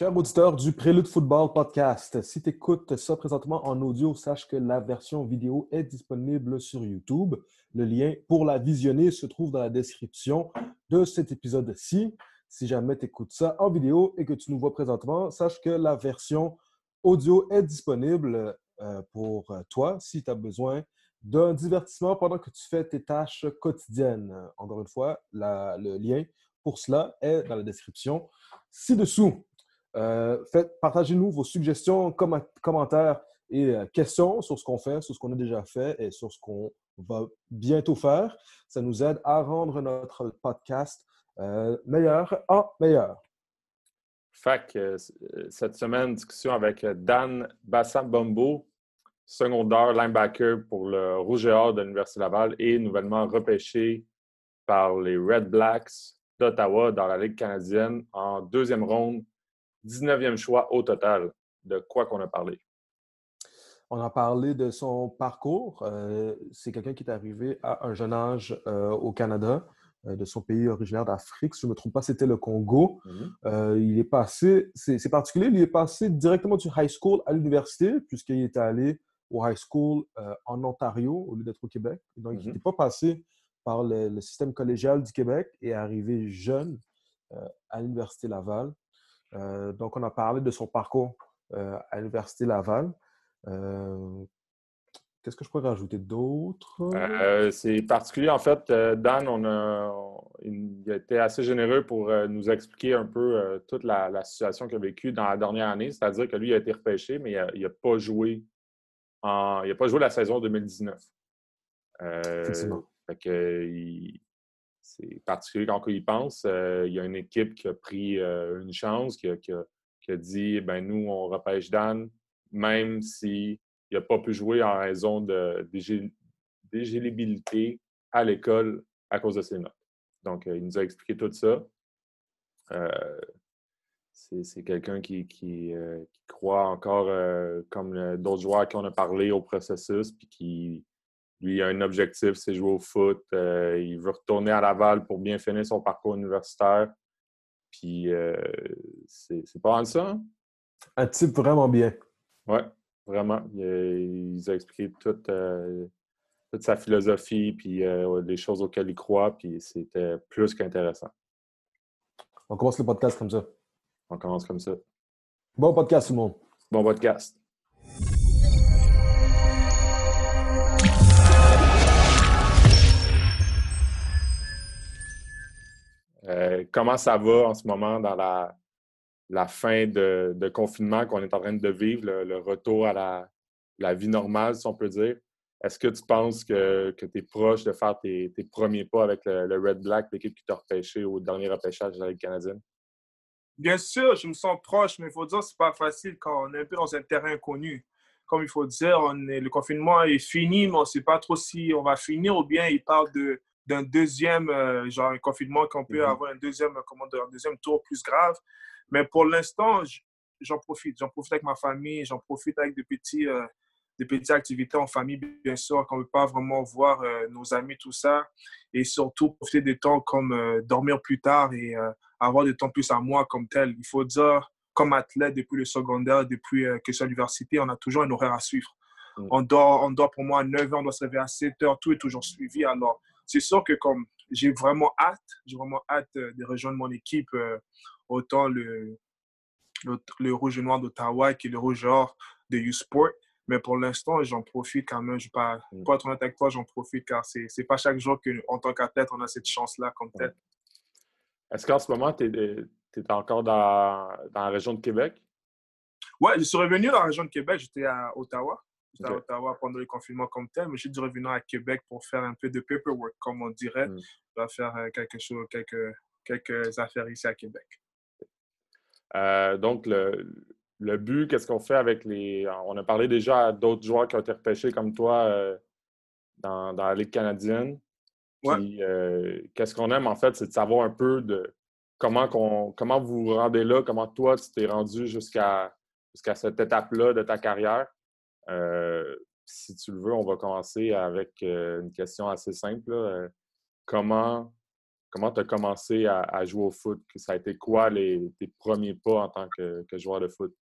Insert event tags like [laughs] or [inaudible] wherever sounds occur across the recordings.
Cher auditeur du Prélude Football Podcast, si tu écoutes ça présentement en audio, sache que la version vidéo est disponible sur YouTube. Le lien pour la visionner se trouve dans la description de cet épisode-ci. Si jamais tu écoutes ça en vidéo et que tu nous vois présentement, sache que la version audio est disponible euh, pour toi si tu as besoin d'un divertissement pendant que tu fais tes tâches quotidiennes. Encore une fois, le lien pour cela est dans la description ci-dessous. Euh, partagez-nous vos suggestions, commentaires et euh, questions sur ce qu'on fait, sur ce qu'on a déjà fait et sur ce qu'on va bientôt faire. Ça nous aide à rendre notre podcast euh, meilleur en meilleur. Fac, cette semaine, discussion avec Dan Bassam-Bombo, secondaire linebacker pour le Rouge et Or de l'Université Laval et nouvellement repêché par les Red Blacks d'Ottawa dans la Ligue canadienne en deuxième ronde 19e choix au total. De quoi qu'on a parlé? On a parlé de son parcours. Euh, c'est quelqu'un qui est arrivé à un jeune âge euh, au Canada, euh, de son pays originaire d'Afrique. Si je ne me trompe pas, c'était le Congo. Mhm. il est passé, c'est particulier, il est passé directement du high school à l'université, puisqu'il est allé au high school en Ontario au lieu d'être au Québec. donc, il mhm. n'est pas passé par le, le, système collégial du Québec et est arrivé jeune à l'Université Laval. Euh, donc, on a parlé de son parcours euh, à l'Université Laval. Euh, qu'est-ce que je pourrais rajouter d'autre? c'est particulier. En fait, Dan, on a, il a été assez généreux pour nous expliquer un peu toute la, situation qu'il a vécue dans la dernière année. C'est-à-dire que lui, il a été repêché, mais il n'a pas joué en, il a pas joué la saison 2019. Effectivement. Fait que, il, c'est particulier quand on y pense. Euh, il y a une équipe qui a pris euh, une chance, qui a, dit ben nous, on repêche Dan, même s'il n'a pas pu jouer en raison de d'éligibilité à l'école à cause de ses notes. Donc, euh, il nous a expliqué tout ça. c'est quelqu'un qui, qui, croit encore, comme d'autres joueurs qui on a parlé, au processus, puis qui lui, il a un objectif, c'est jouer au foot. Euh, il veut retourner à Laval pour bien finir son parcours universitaire. Puis, euh, c'est pas mal ça. Hein? Un type vraiment bien. Oui, vraiment. Il, a, expliqué euh, toute, sa philosophie, puis les choses auxquelles il croit, puis c'était plus qu'intéressant. On commence le podcast comme ça. On commence comme ça. Bon podcast, tout le monde. Bon podcast. Euh, comment ça va en ce moment dans la, fin de, confinement qu'on est en train de vivre, le, retour à la, vie normale, si on peut dire? Est-ce que tu penses que, tu es proche de faire tes, premiers pas avec le, Red Black, l'équipe qui t'a repêché au dernier repêchage de la Ligue canadienne? Bien sûr, je me sens proche, mais il faut dire que ce n'est pas facile quand on est un peu dans un terrain inconnu. Comme il faut dire, le confinement est fini, mais on ne sait pas trop si on va finir ou bien il parle de d'un deuxième, euh, genre un confinement, qu'on peut mhm. avoir un deuxième, comment un deuxième tour plus grave. Mais pour l'instant, j'en profite. J'en profite avec ma famille, j'en profite avec des, petits, euh, des petites activités en famille, bien sûr, qu'on ne peut pas vraiment voir euh, nos amis, tout ça. Et surtout, profiter des temps comme dormir plus tard et avoir du temps plus à moi comme tel. Il faut dire, comme athlète depuis le secondaire, depuis que je suis à l'université, on a toujours un horaire à suivre. Mm. On, dort, on dort pour moi à 9 h, on doit se réveiller à 7 h, tout est toujours suivi. Alors, c'est sûr que comme j'ai vraiment hâte, j'ai vraiment hâte euh, de rejoindre mon équipe, euh, autant le, le, Rouge et Noir d'Ottawa que le Rouge Or de U-Sport. Mais pour l'instant, j'en profite quand même. Je ne pas, mm. pas être honnête avec toi, j'en profite car ce n'est pas chaque jour qu'en tant qu'athlète, on a cette chance-là comme tête. Est-ce qu'en ce moment, tu es, encore dans, dans, la région de Québec? Oui, je suis revenu dans la région de Québec. J'étais à Ottawa. À Ottawa pendant le confinement comme tel, mais j'ai dû revenir à Québec pour faire un peu de paperwork, comme on dirait. Mm. Je faire euh, quelque chose, quelques, quelques affaires ici à Québec. Euh, donc, le, le but, qu'est-ce qu'on fait avec les. On a parlé déjà à d'autres joueurs qui ont été repêchés comme toi euh, dans, dans, la Ligue canadienne. qu'est-ce qu'on aime, en fait, c'est de savoir un peu de comment, comment vous vous rendez là, comment toi, tu t'es rendu jusqu'à jusqu'à cette étape-là de ta carrière. Euh, si tu le veux, on va commencer avec euh, une question assez simple. Euh, comment comment tu as commencé à, jouer au foot? Ça a été quoi les, tes premiers pas en tant que, joueur de foot?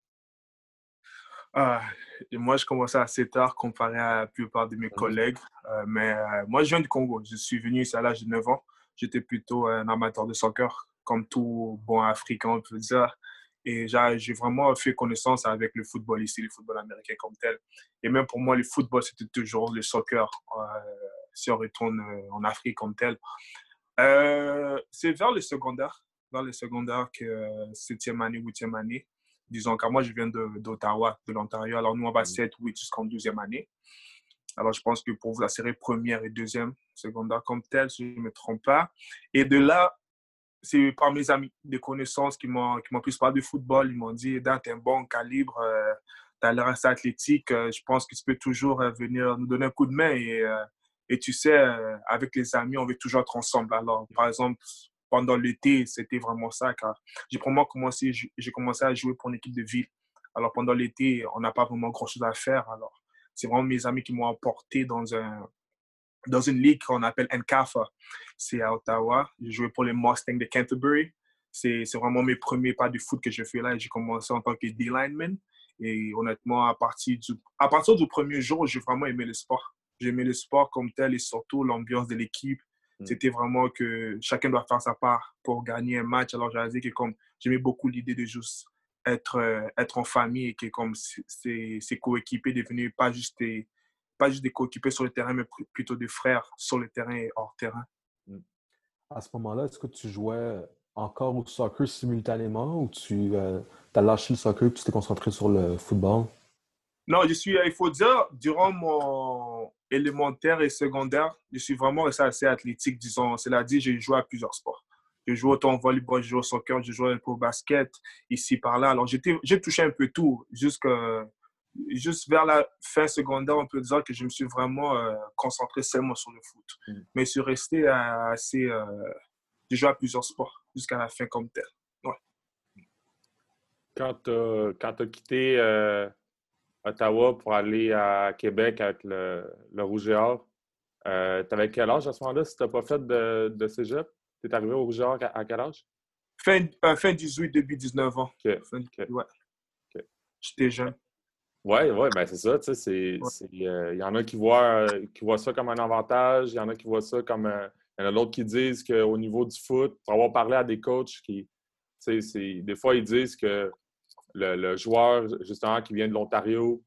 Ah, moi, je commençais assez tard comparé à la plupart de mes mmh collègues. Euh, mais euh, moi, je viens du Congo. Je suis venu ici à l'âge de 9 ans. J'étais plutôt un amateur de soccer, comme tout bon Africain, on peut dire. Et j'ai vraiment fait connaissance avec le football ici, le football américain comme tel. Et même pour moi, le football, c'était toujours le soccer, euh, si on retourne en Afrique comme tel. Euh, c'est vers le secondaire, vers le secondaire que septième année, huitième année. Disons car moi, je viens d'Ottawa, de, l'Ontario. Alors, nous, on va 7, mm. 8 jusqu'en deuxième année. Alors, je pense que pour vous, la série première et deuxième, secondaire comme tel, si je ne me trompe pas. Et de là, c'est par mes amis, des connaissances qui m'ont plus parlé de football. Ils m'ont dit, tu un bon calibre, euh, tu as l'air assez athlétique. Euh, je pense que tu peux toujours venir nous donner un coup de main. Et et tu sais, euh, avec les amis, on veut toujours être ensemble. Alors, par exemple, pendant l'été, c'était vraiment ça. Car j'ai vraiment commencé, j'ai à jouer pour une équipe de ville. Alors, pendant l'été, on n'a pas vraiment grand-chose à faire. Alors, c'est vraiment mes amis qui m'ont emporté dans, un, dans une ligue qu'on appelle NCAFA. C'est à Ottawa. J'ai joué pour les Mustangs de Canterbury. C'est vraiment mes premiers pas de foot que je fais là. J'ai commencé en tant que D-lineman. Et honnêtement, à partir, du, à partir du premier jour, j'ai vraiment aimé le sport. J'aimais le sport comme tel et surtout l'ambiance de l'équipe. Mm. C'était vraiment que chacun doit faire sa part pour gagner un match. Alors, j'ai dit que comme j'aimais beaucoup l'idée de juste être, euh, être en famille et que comme ces coéquipiers devenaient pas juste des, pas juste des coéquipiers sur le terrain, mais plutôt des frères sur le terrain et hors terrain. Mm. À ce moment-là, est-ce que tu jouais encore au soccer simultanément ou tu euh, as lâché le soccer et tu t'es concentré sur le football? Non, je suis, il faut dire, durant mon élémentaire et secondaire, je suis vraiment resté assez athlétique, disons. Cela dit, j'ai joué à plusieurs sports. Je joue autant au volleyball, je joue au soccer, je joue au basket, ici, par là. Alors, j'ai touché un peu tout. Juste vers la fin secondaire, on peut dire que je me suis vraiment euh, concentré seulement sur le foot. Mm. Mais je suis resté assez. Euh, j'ai joué à plusieurs sports jusqu'à la fin comme tel. Quand tu as, quitté euh, Ottawa pour aller à Québec avec le, le Rouge et Or. Euh, tu avais quel âge à ce moment-là si tu n'as pas fait de, de cégep? Tu es arrivé au Rouge et Or à, quel âge? Fin, euh, fin 18, début 19 ans. OK. Ouais. J'étais jeune. Oui, ouais, ben c'est ça. Tu sais, il euh, y en a qui voient, qui voient ça comme un avantage, il y en a qui voient ça comme. Il y en a d'autres qui disent qu'au niveau du foot, pour avoir parlé à des coachs qui. Des fois, ils disent que le, joueur, justement, qui vient de l'Ontario,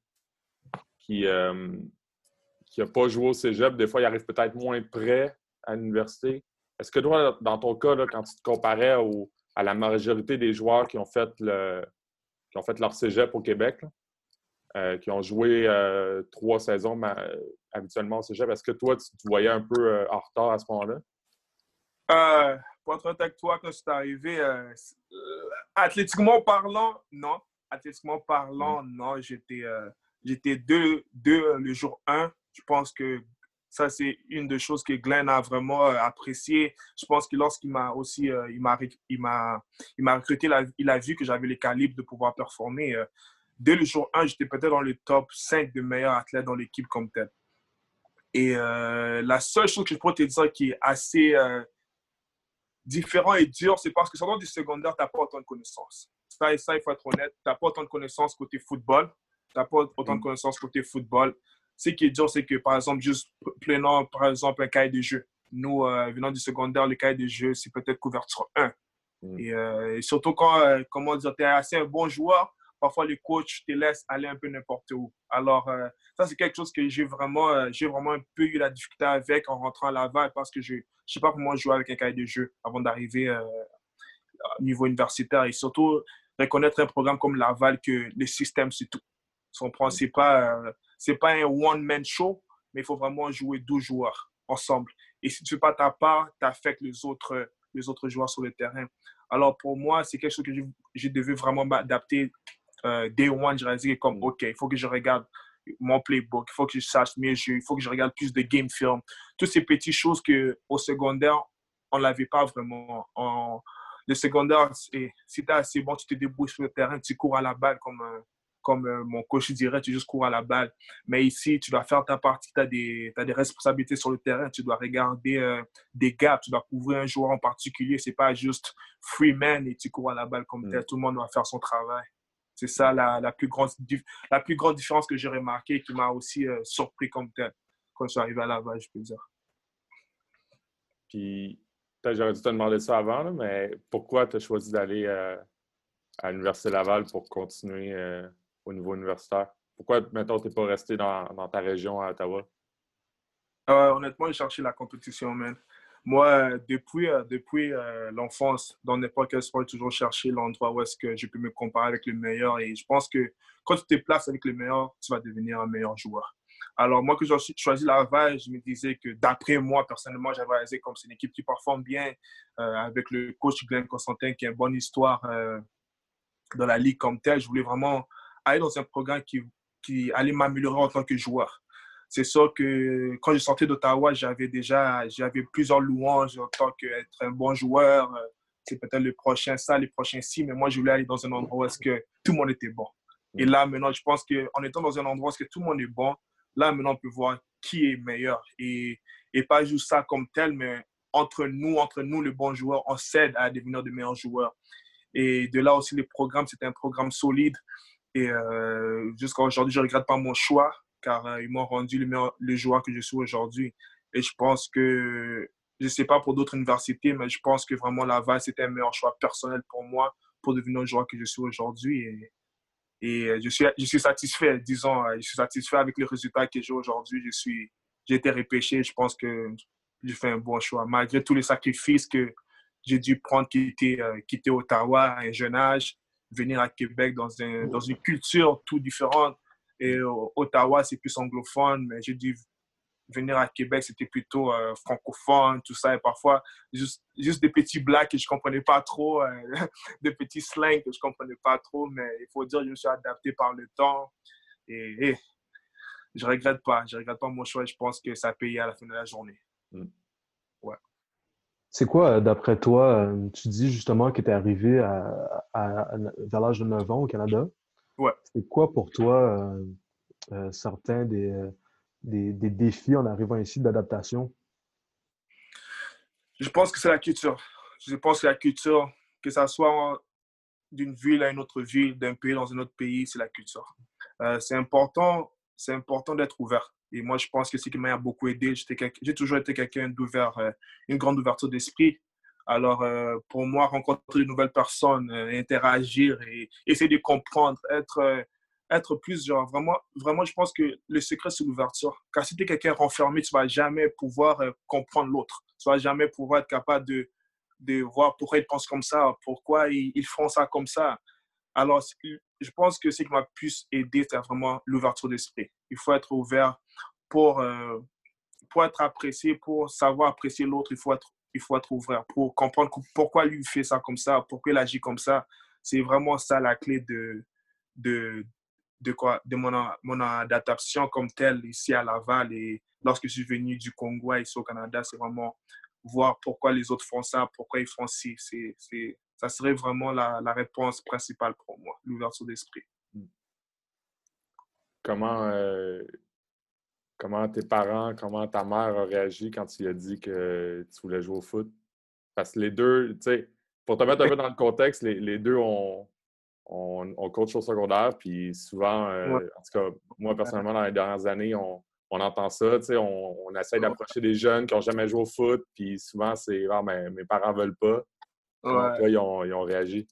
qui n'a euh, pas joué au cégep, des fois, il arrive peut-être moins près à l'université. Est-ce que toi, dans ton cas, quand tu te comparais à la majorité des joueurs qui ont fait, le, qui ont fait leur cégep au Québec, euh, qui ont joué euh, trois saisons habituellement au cégep, est-ce que toi, tu te voyais un peu en retard à ce moment-là? pour être avec toi, quand c'est arrivé, euh, euh, athlétiquement parlant, non. Athlétiquement parlant, mm. non. J'étais euh, j'étais deux, deux le jour 1. Je pense que ça, c'est une des choses que Glenn a vraiment apprécié. Je pense que lorsqu'il m'a aussi il m'a, il m'a, il m'a recruté, il a, vu que j'avais les calibres de pouvoir performer. Dès le jour 1, j'étais peut-être dans le top 5 de meilleurs athlètes dans l'équipe comme tel. Et la seule chose que je pourrais te dire qui est assez différent et dur, c'est parce que sortant du secondaire, tu n'as pas autant de connaissances. Ça, ça, il faut être honnête. Tu n'as pas autant de connaissances côté football. Tu n'as pas autant de mm. connaissances côté football. Ce qui est dur, c'est que, par exemple, juste prenant, par exemple, un cahier de jeu. Nous, euh, venant du secondaire, le cahier de jeu, c'est peut-être couverture 1. Mm. Euh, et, surtout quand, euh, comment dire, tu es assez un bon joueur, parfois les coachs te laissent aller un peu n'importe où. Alors, ça, c'est quelque chose que j'ai vraiment, j'ai vraiment un peu eu la difficulté avec en rentrant à Laval parce que je je sais pas comment jouer avec un cahier de jeu avant d'arriver euh, au niveau universitaire et surtout reconnaître un programme comme Laval que les systèmes, c'est tout. Ce n'est pas, euh, c'est pas un one-man show, mais il faut vraiment jouer 12 joueurs ensemble. Et si tu ne fais pas ta part, tu affectes les autres, les autres joueurs sur le terrain. Alors pour moi, c'est quelque chose que je, devais vraiment m'adapter. Euh, day one, je dire comme, mm. OK, il faut que je regarde mon playbook, il faut que je sache mes jeux, il faut que je regarde plus de game film. Toutes ces petites choses qu'au secondaire, on ne l'avait pas vraiment. En, le secondaire, si tu es assez bon, tu te débrouilles sur le terrain, tu cours à la balle comme un, comme euh, mon coach dirait, tu juste cours à la balle. Mais ici, tu dois faire ta partie, tu as des, as des responsabilités sur le terrain, tu dois regarder euh, des gaps, tu dois couvrir un joueur en particulier. C'est pas juste free man et tu cours à la balle comme mm. tel. Tout le monde doit faire son travail. C'est ça la, la, plus grande, la plus grande différence que j'ai remarquée et qui m'a aussi euh, surpris comme tel quand je suis arrivé à Laval, je peux dire. Puis, j'aurais dû te demander ça avant, mais pourquoi tu as choisi d'aller à l'Université Laval pour continuer au niveau universitaire? Pourquoi, maintenant, tu n'es pas resté dans, dans, ta région à Ottawa? Euh, honnêtement, j'ai cherché la compétition, man. Moi, depuis, euh, depuis euh, l'enfance, dans n'importe quel sport, toujours cherché l'endroit où est-ce que je peux me comparer avec le meilleur. Et je pense que quand tu te places avec le meilleur, tu vas devenir un meilleur joueur. Alors, moi, que j'ai choisi Laval, je me disais que d'après moi, personnellement, j'avais réalisé comme c'est une équipe qui performe bien avec le coach Glenn Constantin qui a une bonne histoire dans la ligue comme telle. Je voulais vraiment aller dans un programme qui, qui allait m'améliorer en tant que joueur. C'est sûr que quand je sortais d'Ottawa, j'avais déjà j'avais plusieurs louanges en tant qu'être un bon joueur. C'est peut-être le prochain ça, le prochain ci, mais moi, je voulais aller dans un endroit où est-ce que tout le monde était bon. Et là, maintenant, je pense qu'en étant dans un endroit où est-ce que tout le monde est bon, là, maintenant, on peut voir qui est meilleur. Et, et pas juste ça comme tel, mais entre nous, entre nous, les bons joueurs, on s'aide à devenir de meilleurs joueurs. Et de là aussi, les programmes, c'était un programme solide. Et euh, jusqu'à aujourd'hui, je ne regrette pas mon choix, car euh, ils m'ont rendu le, meilleur, le joueur que je suis aujourd'hui. Et je pense que, je ne sais pas pour d'autres universités, mais je pense que vraiment Laval, c'était un meilleur choix personnel pour moi pour devenir le joueur que je suis aujourd'hui. Et, et je, suis, je suis satisfait, disons, je suis satisfait avec les résultats que j'ai aujourd'hui. Je suis, j'ai été repêché. Je pense que j'ai fait un bon choix, malgré tous les sacrifices que j'ai dû prendre, quitter, euh, quitter Ottawa à un jeune âge venir à Québec dans une culture tout différente. Et Ottawa, c'est plus anglophone, mais j'ai dû venir à Québec, c'était plutôt euh, francophone, tout ça. Et parfois, juste, juste des petits blagues que je ne comprenais pas trop, euh, [laughs] des petits slangs que je ne comprenais pas trop. Mais il faut dire, je me suis adapté par le temps. Et, je ne regrette pas. Je ne regrette pas mon choix. Je pense que ça a payé à la fin de la journée. Mm. Ouais. C'est quoi, euh, d'après toi, euh, tu dis justement que tu es arrivé à, vers l'âge de 9 ans au Canada? Ouais. C'est quoi pour toi euh, certains des, des, défis en arrivant ici d'adaptation? Je pense que c'est la culture. Je pense que la culture, que ça soit d'une ville à une autre ville, d'un pays dans un autre pays, c'est la culture. c'est important, c'est important d'être ouvert. Et moi, je pense que ce qui m'a beaucoup aidé, j'ai toujours été quelqu'un d'ouvert, euh, une grande ouverture d'esprit. Alors, euh, pour moi, rencontrer de nouvelles personnes, euh, interagir et essayer de comprendre, être, être plus genre, vraiment, vraiment, je pense que le secret, c'est l'ouverture. Car si tu es quelqu'un renfermé, tu ne vas jamais pouvoir comprendre l'autre. Tu ne vas jamais pouvoir être capable de, de voir pourquoi ils pensent comme ça, pourquoi ils, ils font ça comme ça. Alors, je pense que ce qui m'a plus aidé, c'est vraiment l'ouverture d'esprit. Il faut être ouvert pour, euh, pour être apprécié, pour savoir apprécier l'autre, il faut être, il faut être ouvert pour comprendre pourquoi lui fait ça comme ça, pourquoi il agit comme ça. C'est vraiment ça la clé de, de, de, quoi, de mon, mon adaptation comme telle ici à Laval. Et lorsque je suis venu du Congo ici au Canada, c'est vraiment voir pourquoi les autres font ça, pourquoi ils font ci. C'est, ça serait vraiment la, réponse principale pour moi, l'ouverture d'esprit. Comment, euh, comment tes parents, comment ta mère a réagi quand tu as dit que tu voulais jouer au foot? Parce que les deux, tu sais, pour te mettre un peu dans le contexte, les, les deux ont, on, on, coach au secondaire, puis souvent, [laughs] euh, en tout cas, moi personnellement, dans les dernières années, on, on entend ça, tu sais, on, on essaie d'approcher des jeunes qui n'ont jamais joué au foot, puis souvent, c'est ah, mais mes parents veulent pas. Ouais. ils ont, ils ont réagi?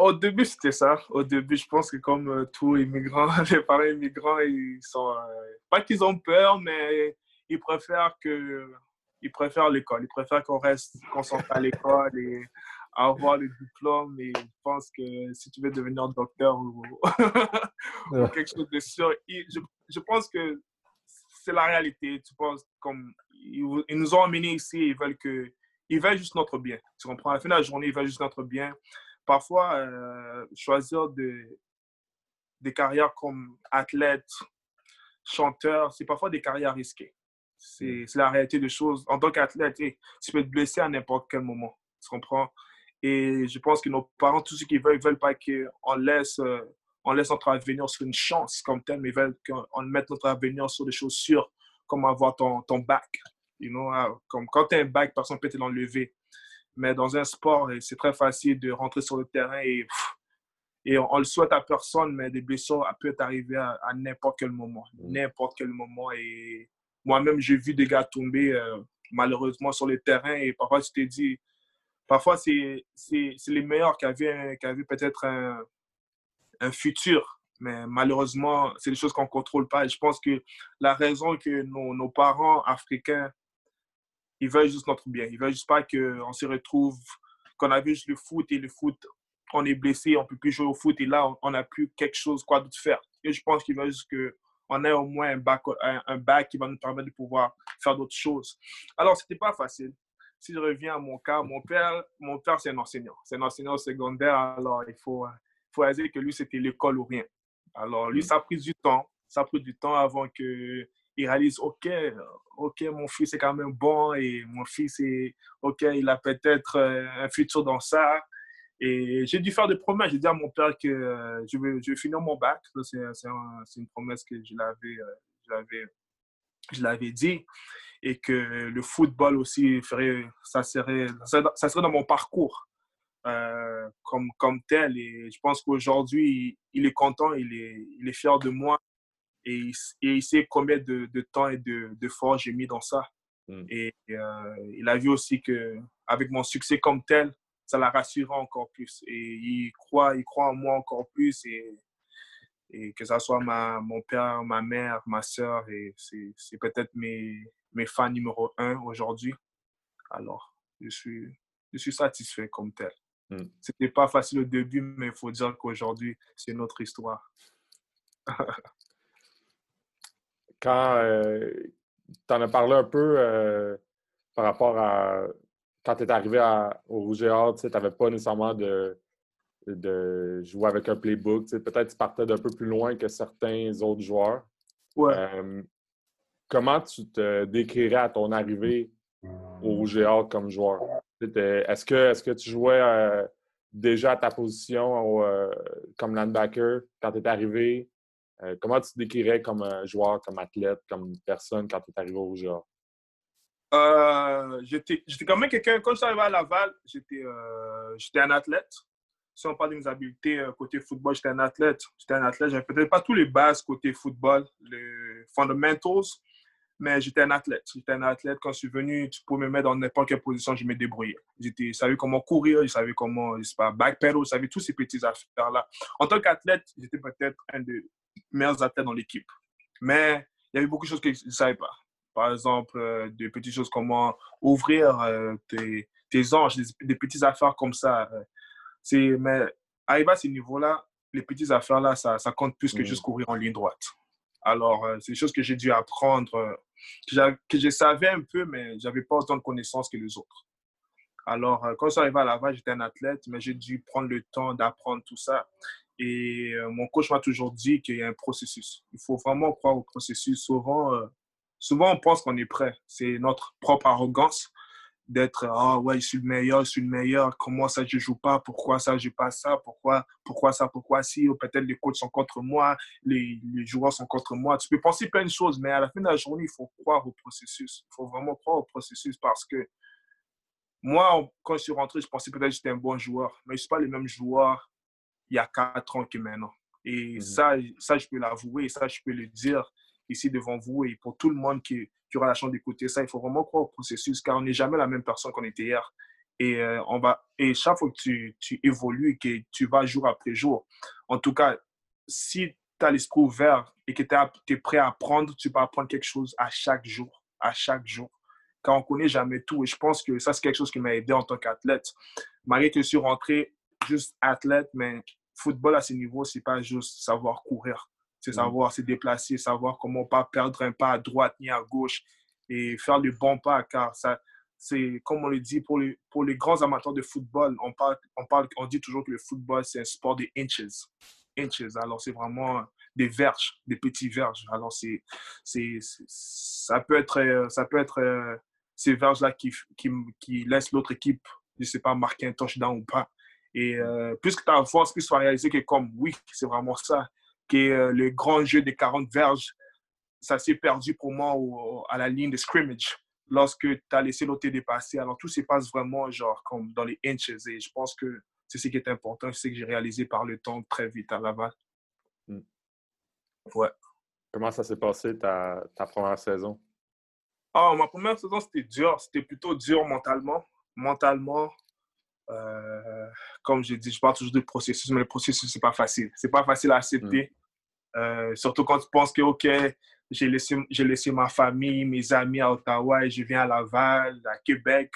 Au début, c'était ça. Au début, je pense que comme euh, tous immigrants, [laughs] les parents immigrants, ils sont. Euh, pas qu'ils ont peur, mais ils préfèrent que. Ils préfèrent l'école. Ils préfèrent qu'on reste concentré à l'école et avoir le diplôme. Et je pense que si tu veux devenir docteur ou, [laughs] quelque chose de sûr, je, je pense que c'est la réalité. Tu penses comme. Ils, ils nous ont amenés ici, ils veulent que ils veulent juste notre bien. Tu comprends? À la fin de la journée, ils veulent juste notre bien. Parfois, euh, choisir de, des carrières comme athlète, chanteur, c'est parfois des carrières risquées. C'est mm. la réalité des choses. En tant qu'athlète, tu peux te blesser à n'importe quel moment. Tu comprends? Et je pense que nos parents, tout ce qu'ils veulent, ils veulent pas qu'on laisse, euh, on laisse notre avenir sur une chance comme tel, mais veulent qu'on mette notre avenir sur des choses sûres, comme avoir ton, ton bac. You know, ah, comme quand tu as un bac, personne peut te l'enlever. Mais dans un sport, c'est très facile de rentrer sur le terrain et, et on, le souhaite à personne, mais des blessures peuvent arriver à, n'importe quel moment. Mm. N'importe quel moment. Et moi-même, j'ai vu des gars tomber euh, malheureusement sur le terrain et parfois, tu t'es dit, parfois, c'est les meilleurs qui avaient, qui avaient peut-être un, un futur. Mais malheureusement, c'est des choses qu'on ne contrôle pas. Et je pense que la raison que nos, nos, parents africains, ils veulent juste notre bien. Ils veulent juste pas qu'on se retrouve, qu'on a vu juste le foot et le foot, on est blessé, on ne peut plus jouer au foot et là, on n'a plus quelque chose quoi d'autre faire. Et je pense qu'ils veulent juste qu'on ait au moins un bac, un, bac qui va nous permettre de pouvoir faire d'autres choses. Alors, ce n'était pas facile. Si je reviens à mon cas, mon père, mon père c'est un enseignant. C'est un enseignant secondaire, alors il faut faut dire que lui, c'était l'école ou rien. Alors, lui, mm. ça a pris du temps. Ça a pris du temps avant qu'il réalise, OK, OK, mon fils est quand même bon et mon fils est, OK, il a peut-être euh, un futur dans ça. Et j'ai dû faire des promesses. J'ai dit à mon père que euh, je, vais, je vais finir mon bac. C'est une promesse que je l'avais euh, je l'avais dit. Et que le football aussi, ferait, ça, serait, ça serait dans mon parcours. Euh, comme, comme tel. Et je pense qu'aujourd'hui, il, est content, il est, il est fier de moi et il, et sait combien de, de, temps et de, de force j'ai mis dans ça. Hmm. Et euh, il a vu aussi que avec mon succès comme tel, ça l'a rassuré encore plus. Et il croit, il croit en moi encore plus. Et, et que ce soit ma, mon père, ma mère, ma soeur, et c'est peut-être mes, mes fans numéro un aujourd'hui. Alors, je suis, je suis satisfait comme tel. Hmm. C'était pas facile au début, mais il faut dire qu'aujourd'hui, c'est notre histoire. [laughs] quand euh, tu en as parlé un peu euh, par rapport à quand tu es arrivé au Rouge et Or, tu n'avais pas nécessairement de, de jouer avec un playbook. Peut-être que tu partais d'un peu plus loin que certains autres joueurs. Euh, comment tu te décrirais à ton arrivée au Rouge et Or comme joueur? Est-ce que, est que tu jouais euh, déjà à ta position euh, comme linebacker quand tu es arrivé? Euh, comment tu te décrirais comme joueur, comme athlète, comme personne quand tu es arrivé au Rouge j'étais quand même quelqu'un, quand je suis arrivé à Laval, j'étais un athlète. Si on parle de mes habiletés côté football, j'étais un athlète. J'étais un athlète. J'avais peut-être pas tous les bases côté football, les fundamentals, mais j'étais un athlète. J'étais un athlète. Quand je suis venu, tu pouvais me mettre dans n'importe quelle position, je me débrouillais. Je savais comment courir, je savais comment, je sais pas, backpedal, je savais tous ces petits affaires-là. En tant qu'athlète, j'étais peut-être un des meilleurs athlètes dans l'équipe. Mais il y avait beaucoup de choses que je ne savais pas. Par exemple, euh, des petites choses, comment ouvrir euh, tes, tes, anges, des, petites affaires comme ça. Euh. mais arriver à ce niveau-là, les petites affaires-là, ça, ça compte plus que mm. juste courir en ligne droite. Alors, c'est des choses que j'ai dû apprendre que je savais un peu, mais je n'avais pas autant de connaissances que les autres. Alors, euh, quand je suis arrivé à Laval, j'étais un athlète, mais j'ai dû prendre le temps d'apprendre tout ça. Et euh, mon coach m'a toujours dit qu'il y a un processus. Il faut vraiment croire au processus. Souvent, euh, souvent on pense qu'on est prêt. C'est notre propre arrogance d'être ah ouais je suis le meilleur je suis le meilleur comment ça je joue pas? Pourquoi ça je pas ça? Pourquoi pourquoi ça pourquoi si peut-être les coachs sont contre moi les, les, joueurs sont contre moi tu peux penser plein de choses mais à la fin de la journée il faut croire au processus il faut vraiment croire au processus parce que moi quand je suis rentré je pensais peut-être que j'étais un bon joueur mais je suis pas le même joueur il y a quatre ans que maintenant et mmh ça ça je peux l'avouer ça je peux le dire ici devant vous et pour tout le monde qui, qui aura la chance d'écouter ça, il faut vraiment croire au processus car on n'est jamais la même personne qu'on était hier. Et, euh, on va, et chaque fois que tu, tu, évolues et que tu vas jour après jour, en tout cas, si tu as l'esprit ouvert et que tu es, prêt à apprendre, tu vas apprendre quelque chose à chaque jour, à chaque jour. Car on ne connaît jamais tout. Et je pense que ça, c'est quelque chose qui m'a aidé en tant qu'athlète. Malgré que je suis rentré juste athlète, mais football à ce niveau, c'est pas juste savoir courir. C'est mm. savoir se déplacer, savoir comment pas perdre un pas à droite ni à gauche et faire le bon pas, car ça, c'est comme on le dit pour les, pour les grands amateurs de football, on, parle, on, parle, on dit toujours que le football, c'est un sport de inches. Inches. Alors, c'est vraiment des verges, des petits verges. Alors, c'est, c'est, ça peut être, ça peut être euh, ces verges-là qui, qui, qui laissent l'autre équipe, je sais pas, marquer un touchdown ou pas. Et euh, plus que tu avances, plus tu vas réaliser que comme, oui, c'est vraiment ça, que euh, le grand jeu des 40 verges, ça s'est perdu pour moi à la ligne de scrimmage lorsque tu as laissé l'autre dépasser. Alors, tout se passe vraiment genre comme dans les inches. Et je pense que c'est ce qui est important. C'est ce que j'ai réalisé par le temps très vite à Laval. Hmm. Ouais. Comment ça s'est passé ta, ta première saison? Ah, ma première saison, c'était dur. C'était plutôt dur mentalement. Mentalement, euh, comme j'ai dit, je parle toujours du processus, mais le processus, c'est pas facile. C'est pas facile à accepter. Mm. Euh, surtout quand tu penses que, OK, j'ai laissé, j'ai laissé ma famille, mes amis à Ottawa et je viens à Laval, à Québec,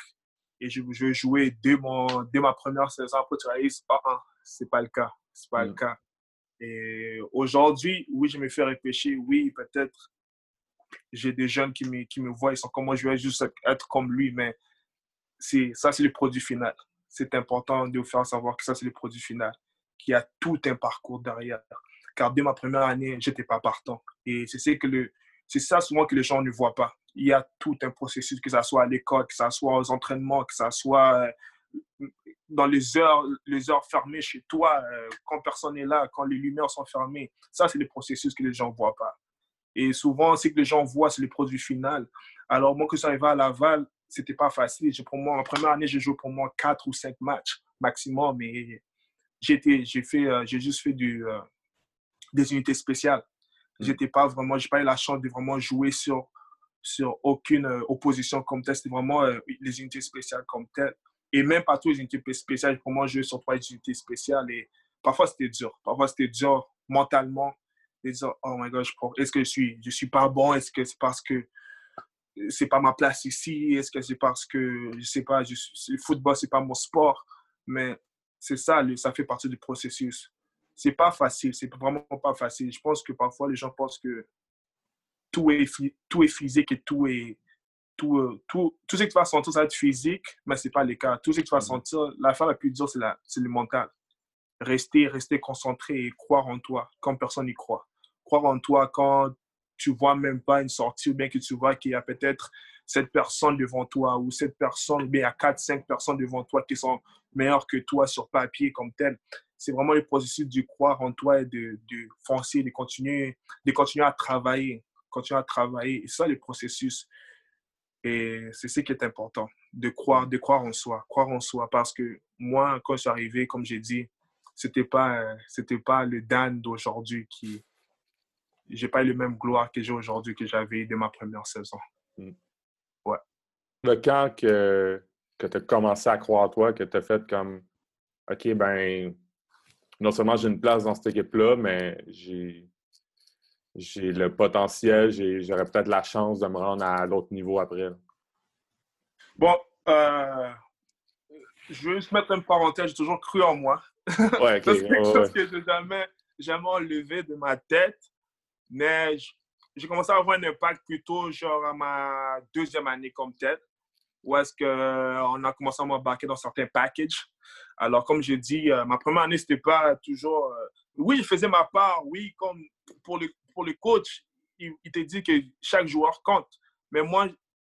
et je, je veux jouer dès, mon, dès ma première saison. Après, tu réalises, ah, ah, c'est pas le cas. C'est pas le mm. cas. Et aujourd'hui, oui, je me fais réfléchir. Oui, peut-être j'ai des jeunes qui me, qui me voient, ils sont comme moi, je vais juste être comme lui, mais c'est, ça, c'est le produit final c'est important de vous faire savoir que ça, c'est le produit final, qu'il y a tout un parcours derrière. Car dès ma première année, je n'étais pas partant. Et c'est que le, c'est ça souvent que les gens ne voient pas. Il y a tout un processus, que ce soit à l'école, que ce soit aux entraînements, que ce soit euh, dans les heures, les heures fermées chez toi, euh, quand personne n'est là, quand les lumières sont fermées. Ça, c'est le processus que les gens ne voient pas. Et souvent, ce que les gens voient, c'est le produit final. Alors, moi, que ça arrive à Laval, c'était pas facile. Pour moi, en première année, j'ai joué pour moi quatre ou cinq matchs maximum, mais j'ai fait, euh, j'ai juste fait du, euh, des unités spéciales. Mm. J'étais pas vraiment, j'ai pas eu la chance de vraiment jouer sur, sur aucune euh, opposition comme telle. C'était vraiment les unités spéciales comme telles. Et même pas toutes les unités spéciales, pour moi, jouer sur trois unités spéciales. Et parfois, c'était dur. Parfois, c'était dur mentalement. De dire, oh my god, est-ce que je suis, je suis pas bon? Est-ce que c'est parce que c'est pas ma place ici Est-ce que c'est parce que, je sais pas, je, le football, c'est pas mon sport? Mais c'est ça, ça fait partie du processus. C'est pas facile, c'est vraiment pas facile. Je pense que parfois, les gens pensent que tout est, tout est physique et tout est. Tout, euh, tout, tout ce que tu vas sentir, ça va être physique, mais c'est pas le cas. Tout ce que tu vas mm-hmm. sentir, la fin la plus dure, c'est le mental. Rester, rester concentré et croire en toi quand personne n'y croit. Croire en toi quand tu vois même pas une sortie ou bien que tu vois qu'il y a peut-être cette personne devant toi ou cette personne, ou bien il y a quatre, cinq personnes devant toi qui sont meilleures que toi sur papier comme tel. C'est vraiment le processus de croire en toi et de, de foncer, de continuer, de continuer à travailler, continuer à travailler. Et ça, le processus. Et c'est ce qui est important, de croire, de croire en soi, croire en soi. Parce que moi, quand je suis arrivé, comme j'ai dit, c'était pas, c'était pas le Dan d'aujourd'hui qui, j'ai pas eu le même gloire que j'ai aujourd'hui que j'avais dès ma première saison. Hmm. Ouais. Le quand que, que tu as commencé à croire toi, que tu as fait comme OK, ben non seulement j'ai une place dans cette équipe-là, mais j'ai j'ai le potentiel, j'aurais peut-être la chance de me rendre à l'autre niveau après. Bon, euh, je vais juste mettre une parenthèse, j'ai toujours cru en moi. Ouais, c'est quelque chose que je n'ai jamais, jamais enlevé de ma tête. Mais j'ai commencé à avoir un impact plutôt genre à ma deuxième année comme telle, où est-ce qu'on a commencé à m'embarquer dans certains packages. Alors, comme je dis, euh, ma première année, c'était pas toujours... Euh, oui, je faisais ma part, oui, comme pour le, pour le coach, il, il te dit que chaque joueur compte. Mais moi,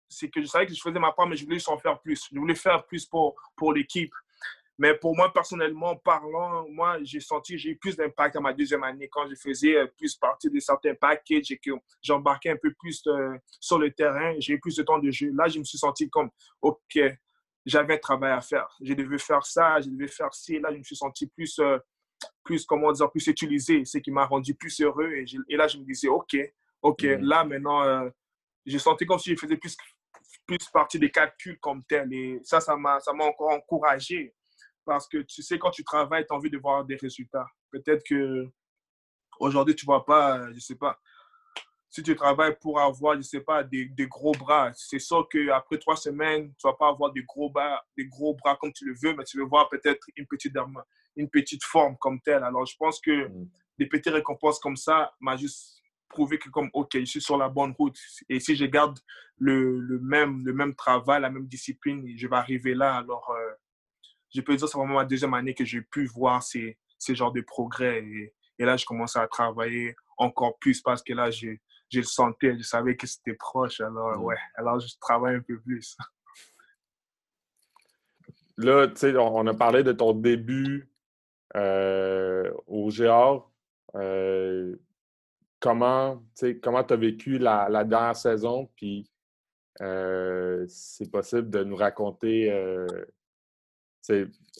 c'est que je savais que je faisais ma part, mais je voulais s'en faire plus. Je voulais faire plus pour, pour l'équipe. Mais pour moi, personnellement parlant, moi, j'ai senti j'ai eu plus d'impact à ma deuxième année quand je faisais euh, plus partie de certains packages et que j'embarquais un peu plus euh, sur le terrain. J'ai eu plus de temps de jeu. Là, je me suis senti comme, OK, j'avais un travail à faire. Je devais faire ça, je devais faire ci. Là, je me suis senti plus, euh, plus comment dire, plus utilisé, ce qui m'a rendu plus heureux. Et, et, là, je me disais, OK, OK, mm. là, maintenant, j'ai senti comme si je faisais plus, plus partie des calculs comme tel. Et ça, ça m'a encore encouragé parce que tu sais, quand tu travailles, tu as envie de voir des résultats. Peut-être que aujourd'hui, tu ne vois pas, je ne sais pas, si tu travailles pour avoir, je ne sais pas, des, des gros bras, c'est sûr qu'après trois semaines, tu ne vas pas avoir des gros, bras, des gros bras comme tu le veux, mais tu veux voir peut-être une petite, une petite forme comme telle. Alors, je pense que mm. des petites récompenses comme ça m'a juste prouvé que comme, OK, je suis sur la bonne route. Et si je garde le, le même, le même travail, la même discipline, je vais arriver là. Alors, euh, je peux dire que c'est vraiment ma deuxième année que j'ai pu voir ces, ces genres de progrès. Et, et là, je commençais à travailler encore plus parce que là, je, je le sentais, je savais que c'était proche. Alors, mm. ouais, alors je travaille un peu plus. [laughs] là, tu sais, on, a parlé de ton début euh, au Géant. Euh, comment tu as vécu la, dernière saison? Puis, euh, c'est possible de nous raconter.